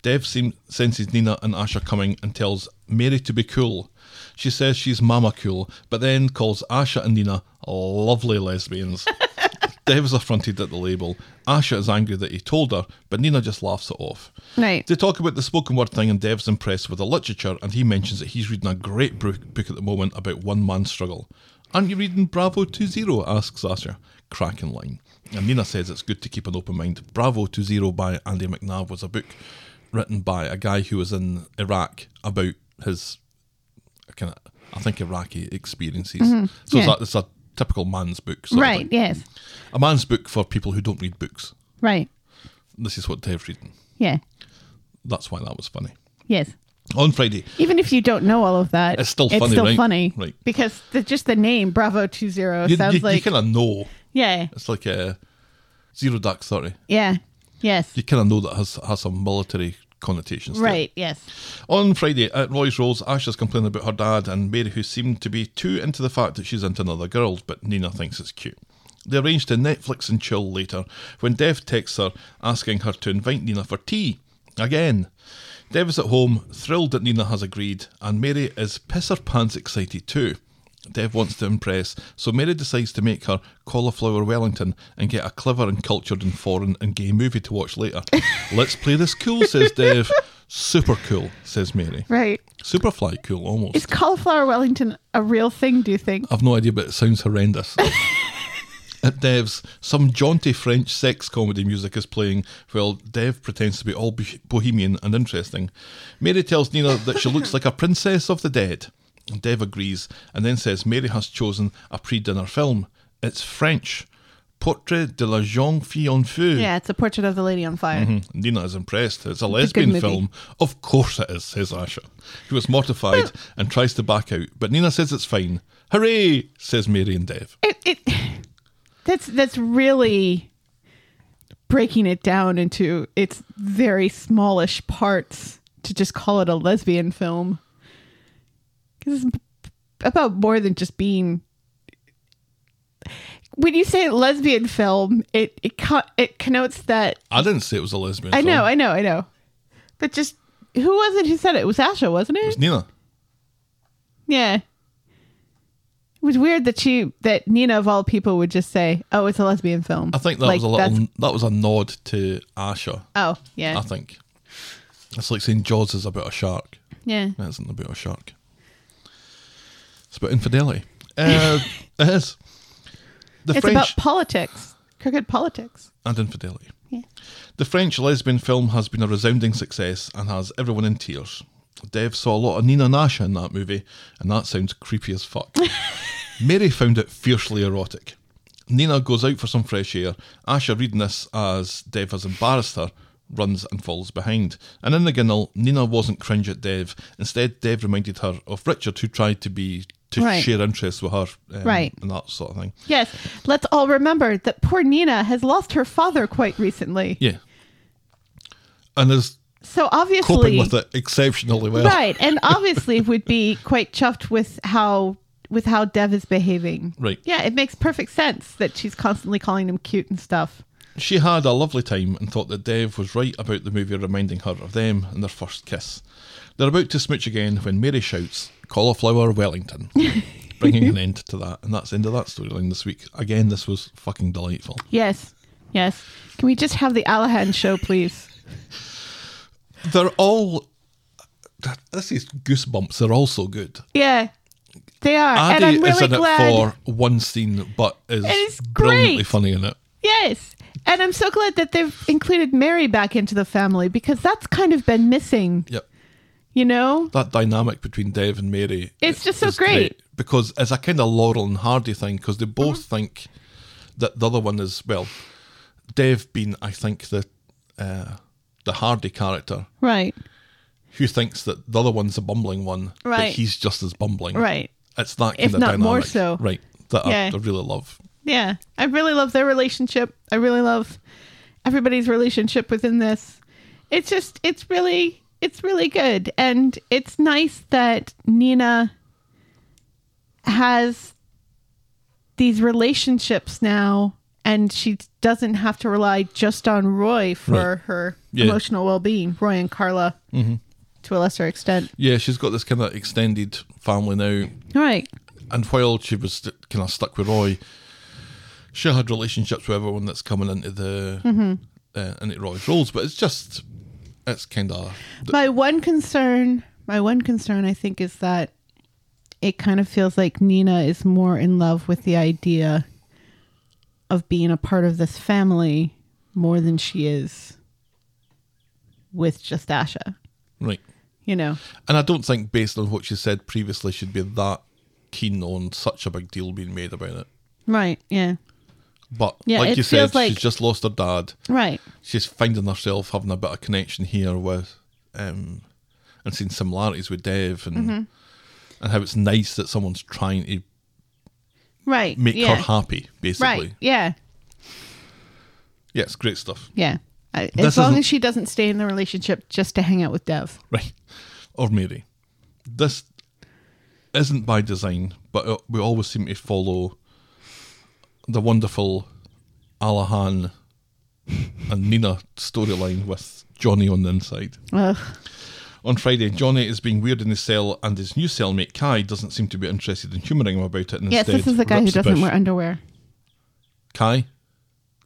Dev seem, senses Nina and Asha coming and tells Mary to be cool. She says she's mama cool, but then calls Asha and Nina lovely lesbians. Dev is affronted at the label. Asha is angry that he told her, but Nina just laughs it off. Right. They talk about the spoken word thing, and Dev's impressed with the literature, and he mentions that he's reading a great book, book at the moment about one man struggle. Aren't you reading Bravo 20? asks Asha. Cracking line. And Nina says it's good to keep an open mind. Bravo 20 by Andy McNab was a book written by a guy who was in Iraq about his kind of, I think, Iraqi experiences. Mm-hmm. So it's, a, it's a typical man's book. Right. Yes. A man's book for people who don't read books. Right. This is what Dev's reading. Yeah. That's why that was funny. Yes. On Friday, Even if you don't know all of that, It's still funny, It's still right? funny, Right. Because the, just the name Bravo Two Zero sounds you, like you kind of know. yeah, It's like a zero dark thirty. yeah, yes, You kind of know that has has some military connotations. it. right, yes, On Friday at Roy's Rolls, Asha's complaining about her dad and Mary, who seem to be too into the fact that she's into another girl, but Nina thinks it's cute. They arrange to Netflix and chill later when Dev texts her asking her to invite Nina for tea. Again. Dev is at home, thrilled that Nina has agreed, and Mary is piss her pants excited too. Dev wants to impress, so Mary decides to make her cauliflower Wellington and get a clever and cultured and foreign and gay movie to watch later. Let's play this cool, says Dev. Super cool, says Mary. right. Superfly cool, almost. Is cauliflower Wellington a real thing? Do you think? I've no idea, but it sounds horrendous. At Dev's, some jaunty French sex comedy music is playing while Dev pretends to be all bohemian and interesting. Mary tells Nina that she looks like a princess of the dead. Dev agrees and then says Mary has chosen a pre dinner film. It's French. Portrait de la jeune fille en feu. Yeah, it's a portrait of the lady on fire. Mhm. Nina is impressed. It's a lesbian movie. film. Of course it is, says Asha. She was mortified and tries to back out, but Nina says it's fine. Hooray, says Mary and Dev. It, it that's that's really breaking it down into its very smallish parts to just call it a lesbian film. Because it's about more than just being. When you say lesbian film, it it co- it connotes that I didn't say it was a lesbian I film. know, I know, I know, but just who was it who said it? It was Asha, wasn't it? It's Nina. Yeah. It was weird that she that Nina of all people would just say, "Oh, it's a lesbian film." I think that Like, was a little that was a nod to Asha. Oh, yeah, I think. It's like saying Jaws is about a shark. yeah. It isn't about a shark. It's about infidelity. Uh, it is. The it's French about politics, crooked politics. and infidelity. Yeah. The French lesbian film has been a resounding success and has everyone in tears. Dev saw a lot of Nina Nasha in that movie, and that sounds creepy as fuck. Mary found it fiercely erotic. Nina goes out for some fresh air. Asha, reading this as Dev has embarrassed her, runs and falls behind. And in the ginnel, Nina wasn't cringe at Dev. Instead, Dev reminded her of Richard, who tried to be to Right. share interests with her, um, Right. and that sort of thing. Yes, let's all remember that poor Nina has lost her father quite recently. Yeah, and is So obviously, coping with it exceptionally well. right, and obviously would be quite chuffed with how with how Dev is behaving. Right. Yeah, it makes perfect sense that she's constantly calling him cute and stuff. She had a lovely time and thought that Dev was right about the movie reminding her of them and their first kiss. They're about to smooch again when Mary shouts, Cauliflower Wellington, bringing an end to that. And that's the end of that storyline this week. Again, this was fucking delightful. Yes, yes. Can we just have the Alahan show, please? They're all. This is goosebumps. They're all so good. Yeah, they are, and I'm really is in glad. it for one scene, but is it's brilliantly great. funny in it. Yes. And I'm so glad that they've included Mary back into the family because that's kind of been missing, Yep. You know? that dynamic between Dev and Mary. It's just so is great. because it's a kind of Laurel and Hardy thing because they both Mm-hmm. think that the other one is well, Dev being I think the uh, the Hardy character Right. who thinks that the other one's a bumbling one, but Right. he's just as bumbling. Right. It's that kind If of not dynamic, more so. right? That Yeah. I, I really love. Yeah. I really love their relationship. I really love everybody's relationship within this. It's just it's really it's really good and it's nice that Nina has these relationships now and she doesn't have to rely just on Roy for Right. her Yeah. emotional well-being, Roy and Carla. To a lesser extent. Yeah, she's got this kind of extended family now, Right. and while she was st- kind of stuck with Roy, she had relationships with everyone that's coming into the Mm-hmm. uh, into Roy's Rolls. But it's just, it's kind of My one concern, my one concern, I think, is that it kind of feels like Nina is more in love with the idea of being a part of this family more than she is with just Asha. right. You know, And I don't think, based on what she said previously, she'd be that keen on such a big deal being made about it. right? Yeah, But Yeah, like you said, like- she's just lost her dad. right. She's finding herself having a bit of connection here with, um, and seeing similarities with Dev, and Mm-hmm. and how it's nice that someone's trying to Right. make yeah. her happy, basically. Right. Yeah. Yeah, it's great stuff. Yeah. I, as long as she doesn't stay in the relationship just to hang out with Dev. Right. Or Mary. This isn't by design, but uh, we always seem to follow the wonderful Alahan and Nina storyline with Johnny on the inside. Ugh. On Friday, Johnny is being weird in his cell, and his new cellmate Kai doesn't seem to be interested in humouring him about it. And Yes, this is the guy who doesn't wear underwear. Kai?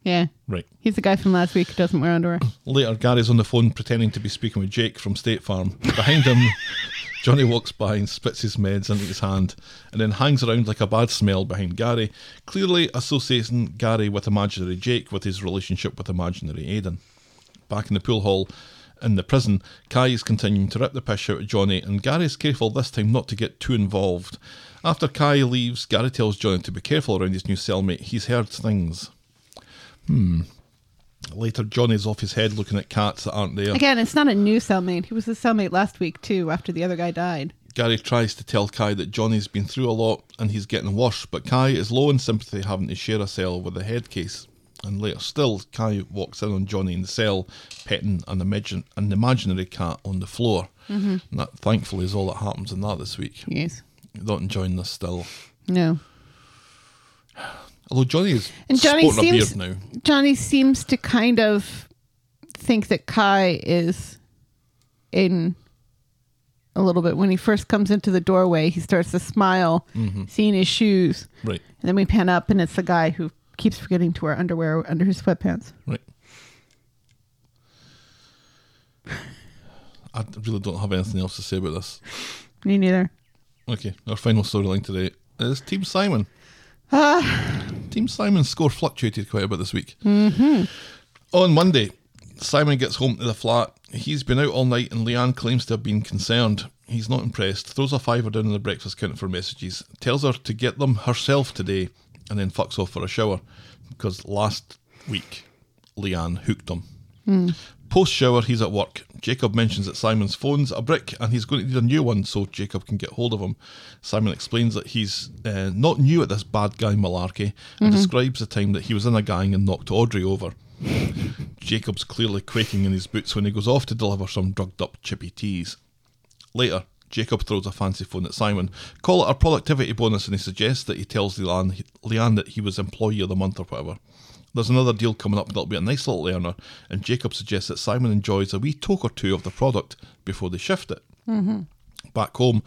Yeah. Right. He's the guy from last week who doesn't wear underwear. Later, Gary's on the phone pretending to be speaking with Jake from State Farm. Behind him, Johnny walks by and spits his meds into his hand and then hangs around like a bad smell behind Gary, clearly associating Gary with imaginary Jake with his relationship with imaginary Aidan. Back in the pool hall in the prison, Kai is continuing to rip the piss out of Johnny, and Gary is careful this time not to get too involved. After Kai leaves, Gary tells Johnny to be careful around his new cellmate. He's heard things. Hmm. Later, Johnny's off his head looking at cats that aren't there. Again, it's not a new cellmate. He was a cellmate last week too, after the other guy died. Gary tries to tell Kai that Johnny's been through a lot and he's getting worse, but Kai is low in sympathy having to share a cell with a head case. And later still, Kai walks in on Johnny in the cell, petting an, imagine, an imaginary cat on the floor. Mm-hmm. And that, thankfully, is all that happens in that this week. Yes. Not enjoying this still. No. Although Johnny is And Johnny seems now. Johnny seems to kind of think that Kai is in a little bit. When he first comes into the doorway, he starts to smile, mm-hmm. seeing his shoes. Right, And then we pan up, and it's the guy who keeps forgetting to wear underwear under his sweatpants. right. I really don't have anything else to say about this. Me neither. Okay, our final storyline today is Team Simon. Ah. Team Simon's score fluctuated quite a bit this week. Mm-hmm. On Monday, Simon gets home to the flat. He's been out all night and Leanne claims to have been concerned. He's not impressed, throws a fiver down on the breakfast counter for messages, tells her to get them herself today, and then fucks off for a shower because last week Leanne hooked him. Post shower, he's at work. Jacob mentions that Simon's phone's a brick and he's going to need a new one so Jacob can get hold of him. Simon explains that he's uh, not new at this bad guy malarkey and describes the time that he was in a gang and knocked Audrey over. Jacob's clearly quaking in his boots when he goes off to deliver some drugged up chippy teas. Later, Jacob throws a fancy phone at Simon. Call it a productivity bonus, and he suggests that he tells Leanne, Leanne that he was Employee of the Month or whatever. There's another deal coming up that'll be a nice little earner, and Jacob suggests that Simon enjoys a wee toke or two of the product before they shift it. Mm-hmm. Back home,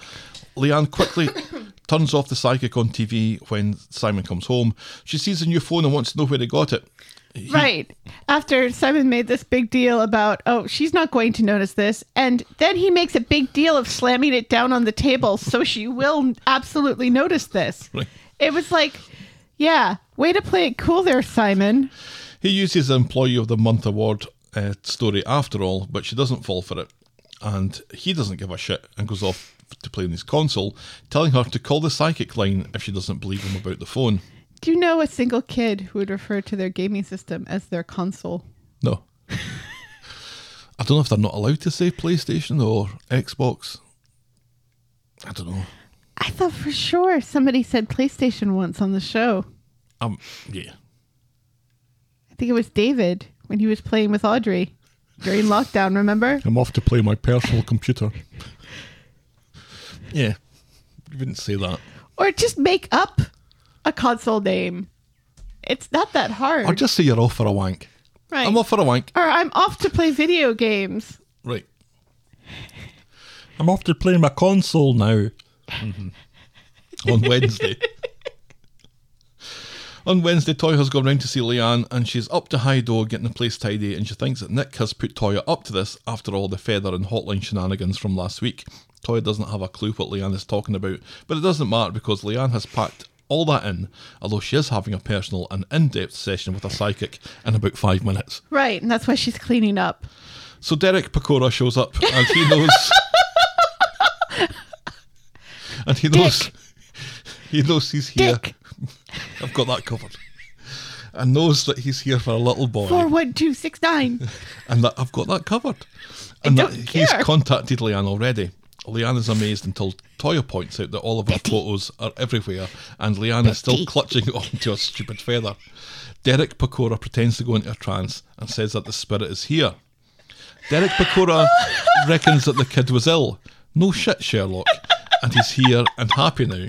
Leanne quickly turns off the psychic on TV when Simon comes home. She sees a new phone and wants to know where he got it. Right. After Simon made this big deal about, oh, she's not going to notice this. And then he makes a big deal of slamming it down on the table so she will absolutely notice this. Right. It was like, yeah, way to play it cool there, Simon. He uses the Employee of the Month award uh, story after all, but she doesn't fall for it. And he doesn't give a shit and goes off to play on his console, telling her to call the psychic line if she doesn't believe him about the phone. Do you know a single kid who would refer to their gaming system as their console? No. I don't know if they're not allowed to say PlayStation or Xbox. I don't know. I thought for sure somebody said PlayStation once on the show. Um, yeah. I think it was David when he was playing with Audrey during lockdown, remember? I'm off to play my personal computer. Yeah. You wouldn't say that. Or just make up a console name. It's not that hard. Or just say you're off for a wank. right. I'm off for a wank. or I'm off to play video games. Right. I'm off to play my console now. On Wednesday. On Wednesday, Toyah has gone round to see Leanne and she's up to high door getting the place tidy and she thinks that Nick has put Toyah up to this after all the feather and hotline shenanigans from last week. Toyah doesn't have a clue what Leanne is talking about, but it doesn't matter because Leanne has packed all that in, although she is having a personal and in-depth session with a psychic in about five minutes. Right, and that's why she's cleaning up. So Derek Pecora shows up and he knows And he knows he knows he's here. Dick. I've got that covered. And knows that he's here for a little boy. Four one two six nine. and that I've got that covered. And that he's contacted Leanne already. Leanne is amazed until Toyah points out that all of her photos are everywhere and Leanne is still Betty. clutching onto a stupid feather. Derek Pecora pretends to go into a trance and says that the spirit is here. Derek Pecora reckons that the kid was ill. No shit, Sherlock. And he's here and happy now.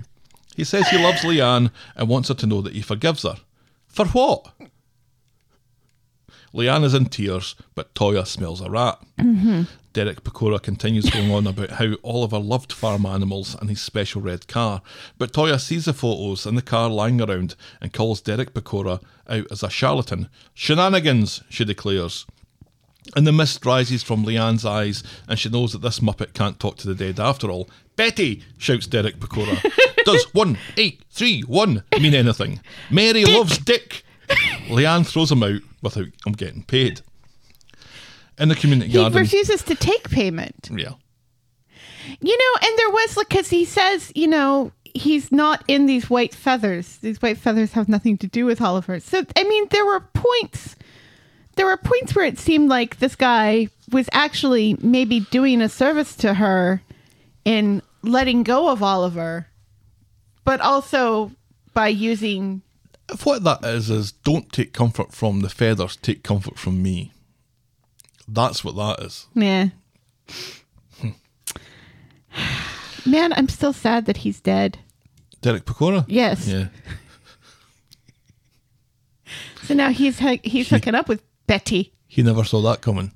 He says he loves Leanne and wants her to know that he forgives her. For what? Leanne is in tears, but Toyah smells a rat. Mm-hmm. Derek Pecora continues going on about how Oliver loved farm animals and his special red car, but Toyah sees the photos and the car lying around and calls Derek Pecora out as a charlatan. Shenanigans, she declares. And the mist rises from Leanne's eyes, and she knows that this Muppet can't talk to the dead after all. Betty! shouts Derek Pecora. Does one, eight, three, one mean anything? Mary loves Dick! Leanne throws him out without him getting paid. In the community He garden. refuses to take payment. yeah. You know, and there was like, because he says, you know, he's not in these white feathers. These white feathers have nothing to do with Oliver. So, I mean, there were points. There were points where it seemed like this guy was actually maybe doing a service to her in letting go of Oliver, but also by using. If what that is, is don't take comfort from the feathers, take comfort from me. That's what that is. Yeah. Man, I'm still sad that he's dead. Derek Pecora? Yes. Yeah. So now he's he's hooking up with Betty. He never saw that coming.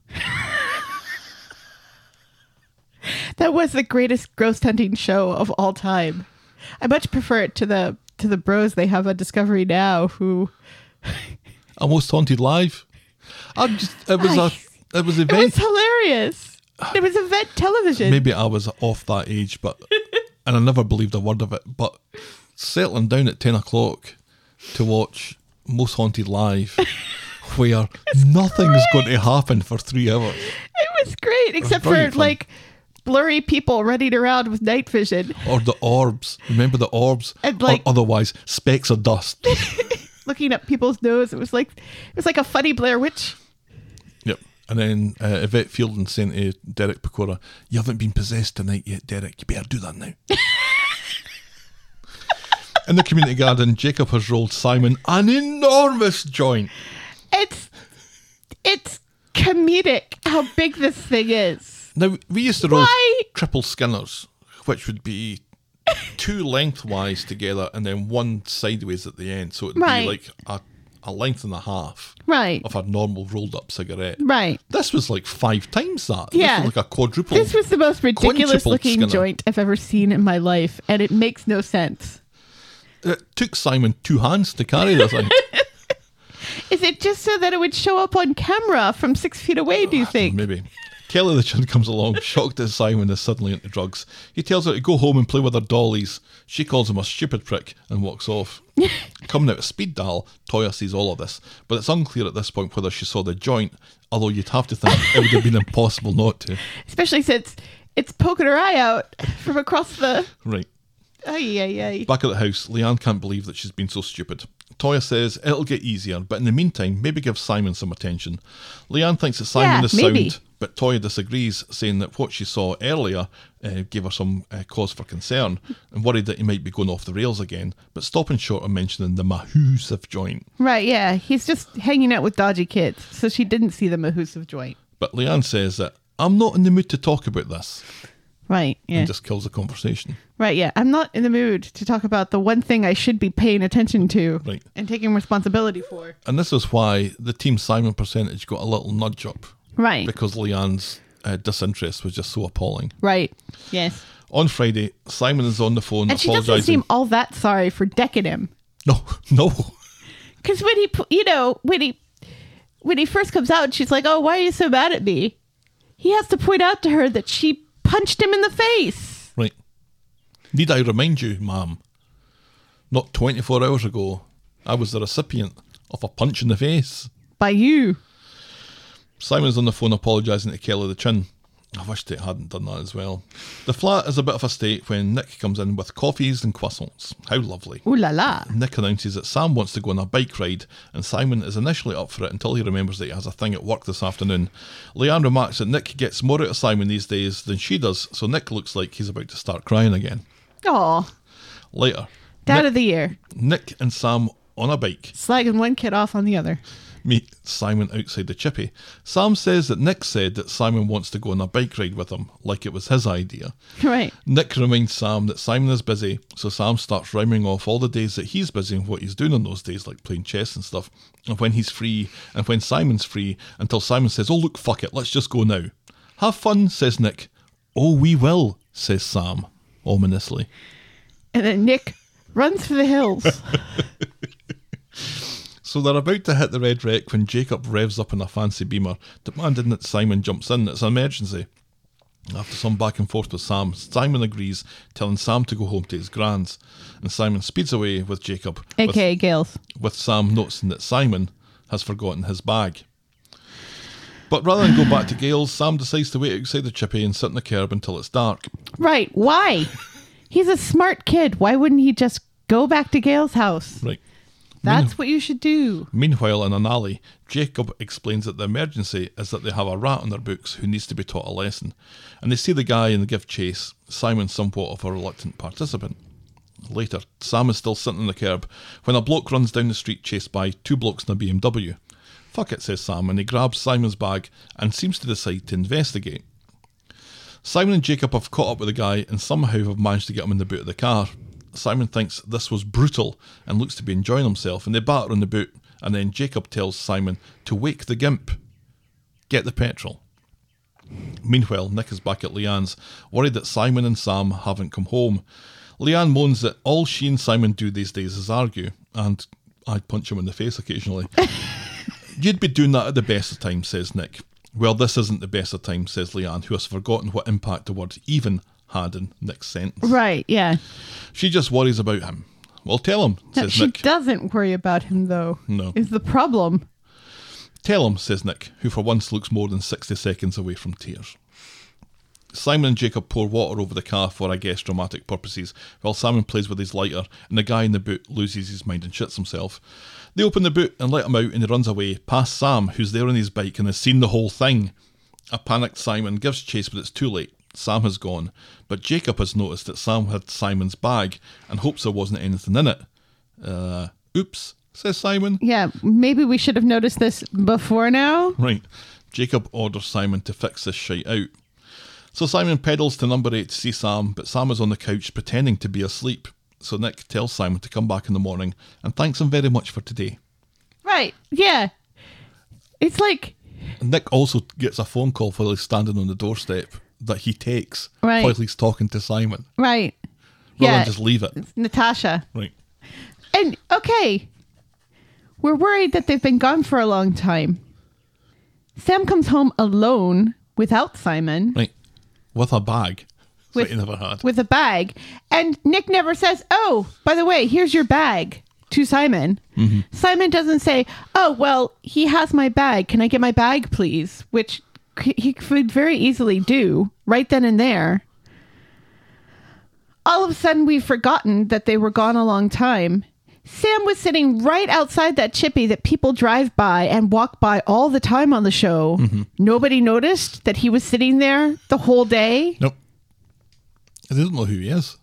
That was the greatest ghost hunting show of all time. I much prefer it to the to the bros they have on Discovery now who Almost haunted live. I just it was a it was it was hilarious. It was event television. Maybe I was off that age, but and I never believed a word of it. But settling down at ten o'clock to watch Most Haunted live, where nothing's going to happen for three hours. It was great, except for fun. like blurry people running around with night vision, Or the orbs. Remember the orbs? And, like- or otherwise, specks of dust. looking up people's nose. It was like it was like a funny Blair Witch. yep. And then uh, Yvette Fielding saying to Derek Acorah, You haven't been possessed tonight yet, Derek. You better do that now. In the community garden, Jacob has rolled Simon an enormous joint. It's it's comedic how big this thing is. Now, we used to roll Why? triple skinners, which would be two lengthwise together and then one sideways at the end. So it'd Right. be like a, a length and a half Right. of a normal rolled up cigarette. Right. This was like five times that. This Yeah. was like a quadruple. This was the most ridiculous looking Skinner. joint I've ever seen in my life, and it makes no sense. It took Simon two hands to carry this thing. Is it just so that it would show up on camera from six feet away, do you ah, think? Maybe. Kelly the Chin comes along, shocked that Simon is suddenly into drugs. He tells her to go home and play with her dollies. She calls him a stupid prick and walks off. Coming out of Speed Daal, Toyah sees all of this, but it's unclear at this point whether she saw the joint, although you'd have to think it would have been impossible not to. Especially since it's poking her eye out from across the. Right. Ay, ay, ay. Back at the house, Leanne can't believe that she's been so stupid. Toyah says it'll get easier, but in the meantime, maybe give Simon some attention. Leanne thinks that Simon Yeah, is maybe. sound, but Toyah disagrees, saying that what she saw earlier uh, gave her some uh, cause for concern and worried that he might be going off the rails again, but stopping short of mentioning the Mahusive joint. Right, yeah. He's just hanging out with dodgy kids, so she didn't see the Mahusive joint. But Leanne says that I'm not in the mood to talk about this Right, yeah. and just kills the conversation. Right, yeah. I'm not in the mood to talk about the one thing I should be paying attention to Right. and taking responsibility for. And this is why the Team Simon percentage got a little nudge up Right. because Leanne's uh, disinterest was just so appalling. Right. Yes. On Friday, Simon is on the phone And she doesn't seem all that sorry for decking him. No, no. Because when he, you know, when he, when he first comes out, she's like, "Oh, why are you so mad at me?" He has to point out to her that she punched him in the face. Right. Need I remind you, ma'am? Not 24 hours ago, I was the recipient of a punch in the face. By you. Simon's on the phone apologising to Kelly the Chin. I wished it hadn't done that as well. The flat is a bit of a state when Nick comes in with coffees and croissants. How lovely. Ooh la la. Nick announces that Sam wants to go on a bike ride, and Simon is initially up for it until he remembers that he has a thing at work this afternoon. Leanne remarks that Nick gets more out of Simon these days than she does, so Nick looks like he's about to start crying again. Aw. Later, Dad Nick, of the year. Nick and Sam on a bike Slagging one kid off on the other. Meet Simon outside the chippy. Sam says that Nick said that Simon wants to go on a bike ride with him, like it was his idea. Right. Nick reminds Sam that Simon is busy, so Sam starts rhyming off all the days that he's busy and what he's doing on those days, like playing chess and stuff, and when he's free, and when Simon's free, until Simon says, Oh, look, fuck it, let's just go now. Have fun, says Nick. Oh, we will, says Sam, ominously. And then Nick runs for the hills. So they're about to hit the red wreck when Jacob revs up in a fancy beamer, demanding that Simon jumps in. It's an emergency. After some back and forth with Sam, Simon agrees, telling Sam to go home to his grands. And Simon speeds away with Jacob, with, AKA Gail's. with Sam noticing that Simon has forgotten his bag. But rather than go back to Gail's, Sam decides to wait outside the chippy and sit on the curb until it's dark. Right. Why? He's a smart kid. Why wouldn't he just go back to Gail's house? Right. That's what you should do. Meanwhile, in an alley, Jacob explains that the emergency is that they have a rat on their books who needs to be taught a lesson. And they see the guy and give chase, Simon somewhat of a reluctant participant. Later, Sam is still sitting on the curb when a bloke runs down the street chased by two blokes in a BMW. Fuck it, says Sam, and he grabs Simon's bag and seems to decide to investigate. Simon and Jacob have caught up with the guy and somehow have managed to get him in the boot of the car. Simon thinks this was brutal and looks to be enjoying himself, and they batter on the boot, and then Jacob tells Simon to wake the gimp. Get the petrol. Meanwhile, Nick is back at Leanne's, worried that Simon and Sam haven't come home. Leanne moans that all she and Simon do these days is argue, and I'd punch him in the face occasionally. You'd be doing that at the best of times, says Nick. Well, this isn't the best of times, says Leanne, who has forgotten what impact the word even in Nick's sentence. Right. Yeah. She just worries about him. Well, tell him, No, says she Nick. doesn't worry about him, though. No. Is the problem. Tell him, says Nick, who for once looks more than 60 seconds away from tears. Simon and Jacob pour water over the car for, I guess, dramatic purposes, while Simon plays with his lighter and the guy in the boot loses his mind and shits himself. They open the boot and let him out and he runs away, past Sam, who's there on his bike and has seen the whole thing. A panicked Simon gives chase, but it's too late. Sam has gone, but Jacob has noticed that Sam had Simon's bag and hopes there wasn't anything in it. Uh, oops, says Simon. Yeah. Maybe we should have noticed this before now. Right. Jacob orders Simon to fix this shite out. So Simon pedals to number eight to see Sam, but Sam is on the couch pretending to be asleep. So Nick tells Simon to come back in the morning and thanks him very much for today. Right. Yeah. It's like Nick also gets a phone call while he's standing on the doorstep that he takes Right. while he's talking to Simon. right. Rather yeah. than just leave it. Natasha. Right. And okay, we're worried that they've been gone for a long time. Sam comes home alone without Simon Right. With a bag With- that he never had. with a bag, and Nick never says, "Oh, by the way, here's your bag." To Simon. Mm-hmm. Simon doesn't say, "Oh, well, he has my bag. Can I get my bag, please?" Which he could very easily do right then and there. All of a sudden, we've forgotten that they were gone a long time. Sam was sitting right outside that chippy that people drive by and walk by all the time on the show. Mm-hmm. Nobody noticed that he was sitting there the whole day. Nope. I didn't know who he is.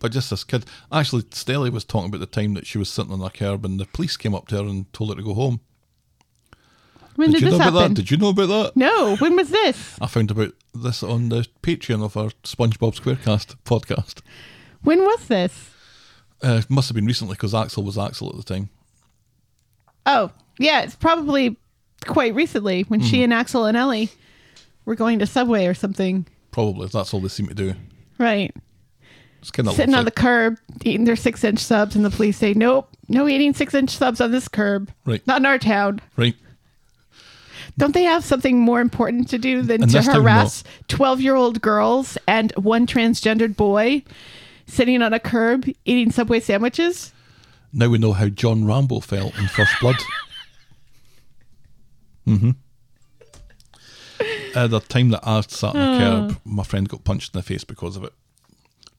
But just this kid. Actually, Stelly was talking about the time that she was sitting on a curb and the police came up to her and told her to go home. When did, you this know about that? Did you know about that? No, when was this? I found about this on the Patreon of our SpongeBob SquareCast podcast. When was this? Uh, it must have been recently because Axel was Axel at the time. Oh, yeah, it's probably quite recently when Hmm. she and Axel and Ellie were going to Subway or something. Probably. That's all they seem to do. Right. It's kind of Sitting on the curb, eating their six inch subs, and the police say, Nope, no eating six inch subs on this curb. Right. Not in our town. Right. Don't they have something more important to do than to this time, no. harass 12 year old girls and one transgendered boy sitting on a curb eating Subway sandwiches? Now we know how John Rambo felt in First Blood. mm-hmm. Uh, the time that I sat on a curb, my friend got punched in the face because of it.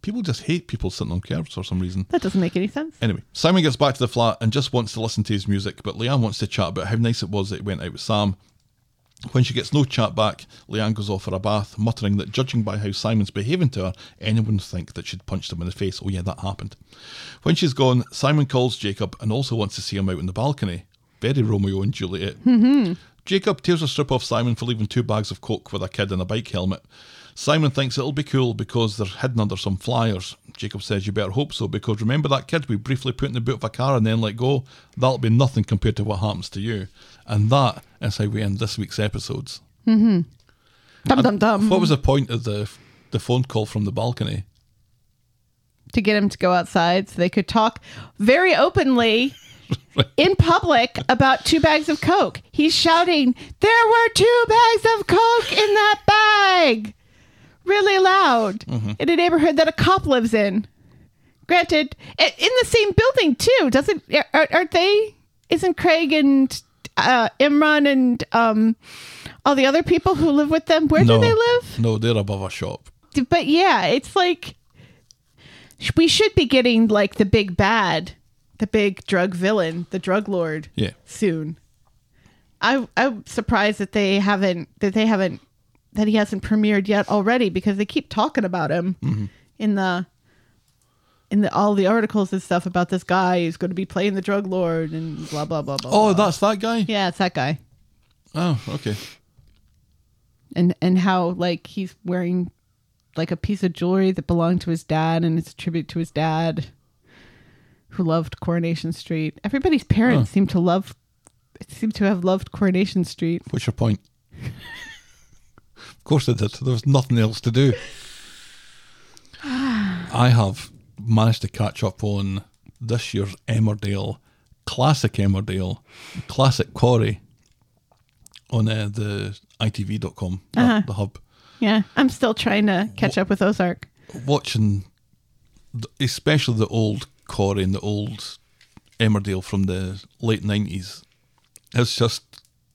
People just hate people sitting on curbs for some reason. That doesn't make any sense. Anyway, Simon gets back to the flat and just wants to listen to his music, but Leanne wants to chat about how nice it was that he went out with Sam. When she gets no chat back, Leanne goes off for a bath, muttering that judging by how Simon's behaving to her, anyone would think that she'd punched him in the face. Oh, yeah, that happened. When she's gone, Simon calls Jacob and also wants to see him out on the balcony. Very Romeo and Juliet. Mm-hmm. Jacob tears a strip off Simon for leaving two bags of coke with a kid in a bike helmet. Simon thinks it'll be cool because they're hidden under some flyers. Jacob says you better hope so because remember that kid we briefly put in the boot of a car and then let go? That'll be nothing compared to what happens to you. And that is how we end this week's episodes. Mm-hmm. Dum dum dum. What was the point of the the phone call from the balcony? to get him to go outside so they could talk very openly in public about two bags of Coke. He's shouting, There were two bags of Coke in that bag! Really loud mm-hmm. in a neighborhood that a cop lives in. Granted, in the same building too. Doesn't are- aren't they? Isn't Craig and uh, Imran and um, all the other people who live with them? Where no, do they live? No, they're above a shop. but yeah, it's like we should be getting like the big bad, the big drug villain, the drug lord Yeah. soon. I I'm surprised that they haven't that they haven't that he hasn't premiered yet already because they keep talking about him Mm-hmm. in the in the all the articles and stuff about this guy who's going to be playing the drug lord and blah blah blah blah. Oh, blah. that's that guy? yeah, it's that guy. Oh, okay. and and how like he's wearing like a piece of jewelry that belonged to his dad and it's a tribute to his dad who loved coronation street everybody's parents seem to love seem to have loved coronation street What's your point? of course they did. There was nothing else to do. I have managed to catch up on this year's Emmerdale, classic Emmerdale, classic Corrie on uh, the ITV.com, the- Uh-huh. the hub. yeah i'm still trying to catch up with ozark Watching, the, especially the old Corrie and the old Emmerdale from the late 90s, it's just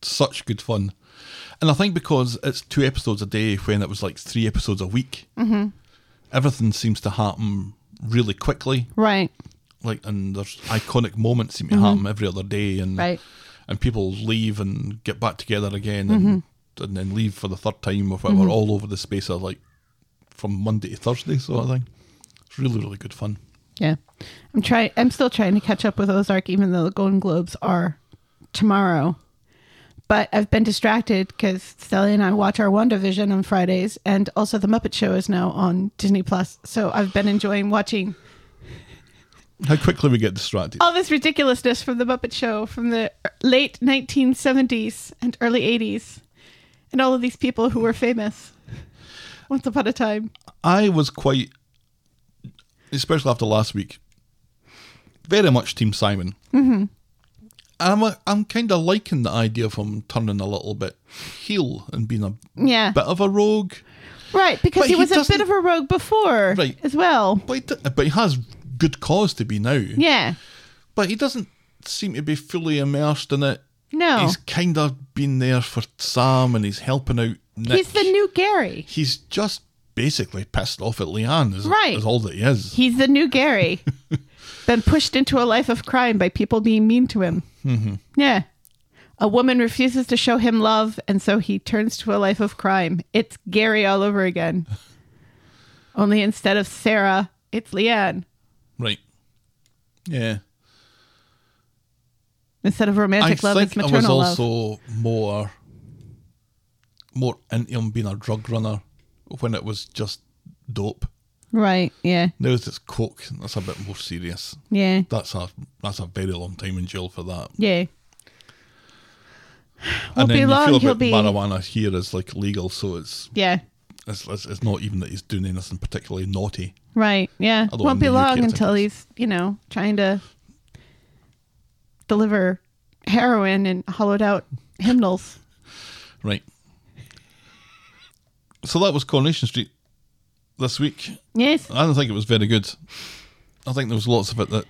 such good fun. And I think because it's two episodes a day when it was like three episodes a week, Mm-hmm. everything seems to happen really quickly. right Like, and there's iconic moments seem to happen every other day, and Mm-hmm. Right. and people leave and get back together again, and Mm-hmm. and then leave for the third time or whatever, all over the space of like from Monday to Thursday sort of thing. It's really really good fun. yeah i'm trying i'm still trying to catch up with ozark even though the golden globes are tomorrow but I've been distracted because Sally and I watch our WandaVision on Fridays, and also the Muppet Show is now on Disney Plus. So I've been enjoying watching How quickly we get distracted. all this ridiculousness from the Muppet Show from the late 1970s and early 80s, and all of these people who were famous once upon a time. I was quite, especially after last week, very much Team Simon. Mm-hmm. I'm a, I'm kind of liking the idea of him turning a little bit heel and being a Yeah. bit of a rogue. Right, because he he was a bit of a rogue before Right. as well. But he, but he has good cause to be now. Yeah. But he doesn't seem to be fully immersed in it. No. He's kind of been there for Sam and he's helping out Nick. He's the new Gary. He's just basically pissed off at Leanne, is, Right. is all that he is. He's the new Gary. Been pushed into a life of crime by people being mean to him. Mm-hmm. Yeah. A woman refuses to show him love, and so he turns to a life of crime. It's Gary all over again. Only instead of Sarah, it's Leanne. right. Yeah. Instead of romantic I love, it's I was maternal love. also more more into him being a drug runner when it was just dope. Right. Yeah. Now it's coke. That's a bit more serious. Yeah. That's a that's a very long time in jail for that. Yeah. and Won't then be you long. feel about be. marijuana here is like legal, so it's, Yeah. it's it's it's not even that he's doing anything particularly naughty. Right. Yeah. Although Won't be long until he's, you know, trying to deliver heroin and hollowed out hymnals. Right. So that was Coronation Street this week. Yes. I don't think it was very good. I think there was lots of it that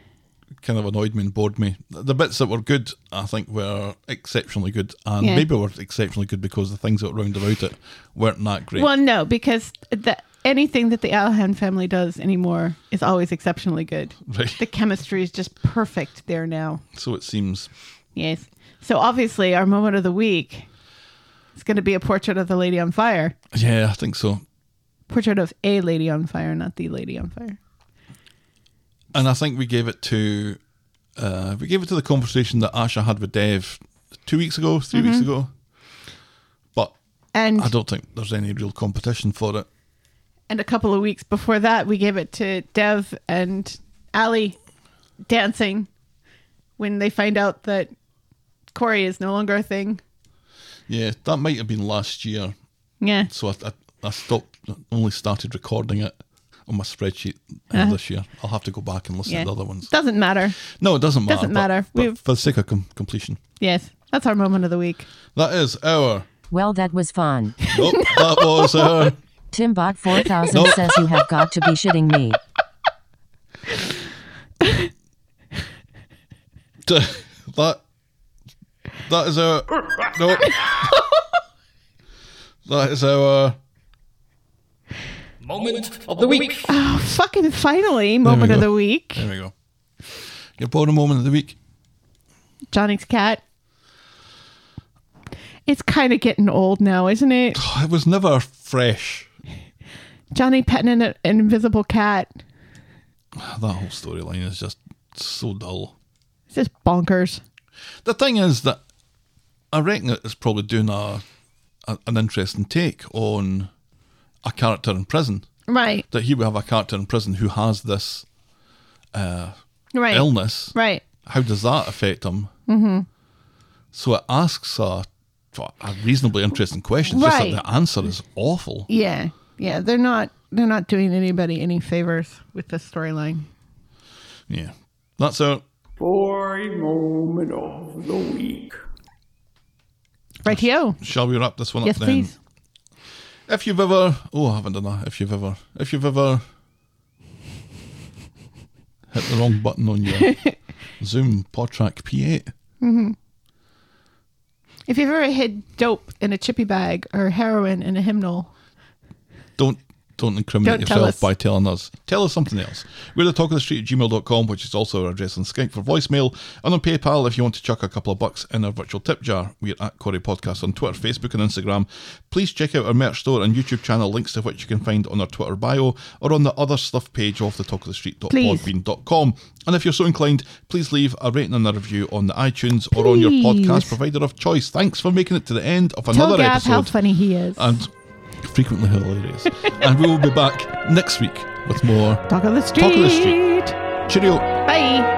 kind of annoyed me and bored me. The bits that were good, I think, were exceptionally good, and Yeah. maybe were exceptionally good because the things that were round about it weren't that great. Well, no, because the, anything that the Alahan family does anymore is always exceptionally good. Right. The chemistry is just perfect there now. So it seems. Yes. So obviously, our moment of the week is going to be a portrait of the lady on fire. Yeah, I think so. Portrait of a lady on fire, not the lady on fire. And I think we gave it to uh, we gave it to the conversation that Asha had with Dev two weeks ago, 3 weeks ago. But And I don't think there's any real competition for it. and a couple of weeks before that, we gave it to Dev and Aadi dancing when they find out that Corey is no longer a thing. Yeah, that might have been last year. Yeah. So I, I, I stopped, only started recording it on my spreadsheet uh, this year. I'll have to go back and listen Yeah. to the other ones. Doesn't matter. No, it doesn't matter. Doesn't matter. but We've- for the sake of com- completion, Yes. That's our moment of the week. that is our. Well, that was fun. Nope, that was our. Timbot4000 Nope. says you have got to be shitting me. that. That is our. Nope. that is our. Moment of the week. Oh, fucking finally, moment of the week. There we go. Your bottom moment of the week. Johnny's cat. It's kind of getting old now, isn't it? It was never fresh. Johnny petting an, an invisible cat. That whole storyline is just so dull. It's just bonkers. The thing is that I reckon it's probably doing a, a an interesting take on a character in prison. Right. That here we have a character in prison who has this uh, Right. illness. Right. How does that affect him? Mm-hmm. So it asks a, a reasonably interesting question. It's Right. Just that the answer is awful. Yeah. Yeah. They're not. They're not doing anybody any favors with this storyline. Yeah, that's our Boy moment of the week. Rightio. Shall we wrap this one Yes, up then? please. If you've ever, oh, I haven't done that. If you've ever, if you've ever hit the wrong button on your Zoom PodTrak P8, mm-hmm. If you've ever hid dope in a chippy bag or heroin in a hymnal, don't don't incriminate Don't yourself us. by telling us. Tell us something else. We're the talk of the street at gmail.com, which is also our address on Skype for voicemail. And on PayPal, if you want to chuck a couple of bucks in our virtual tip jar, we're at Corrie Podcast on Twitter, Facebook, and Instagram. Please check out our merch store and YouTube channel, links to which you can find on our Twitter bio or on the other stuff page of the talk of the street.podbean.com. And if you're so inclined, please leave a rating and a review on the iTunes or on your podcast provider of choice. Thanks for making it to the end of another tell Gav episode how funny he is. and frequently hilarious. and we will be back next week with more Talk of the street. Talk of the Street. Cheerio. Bye.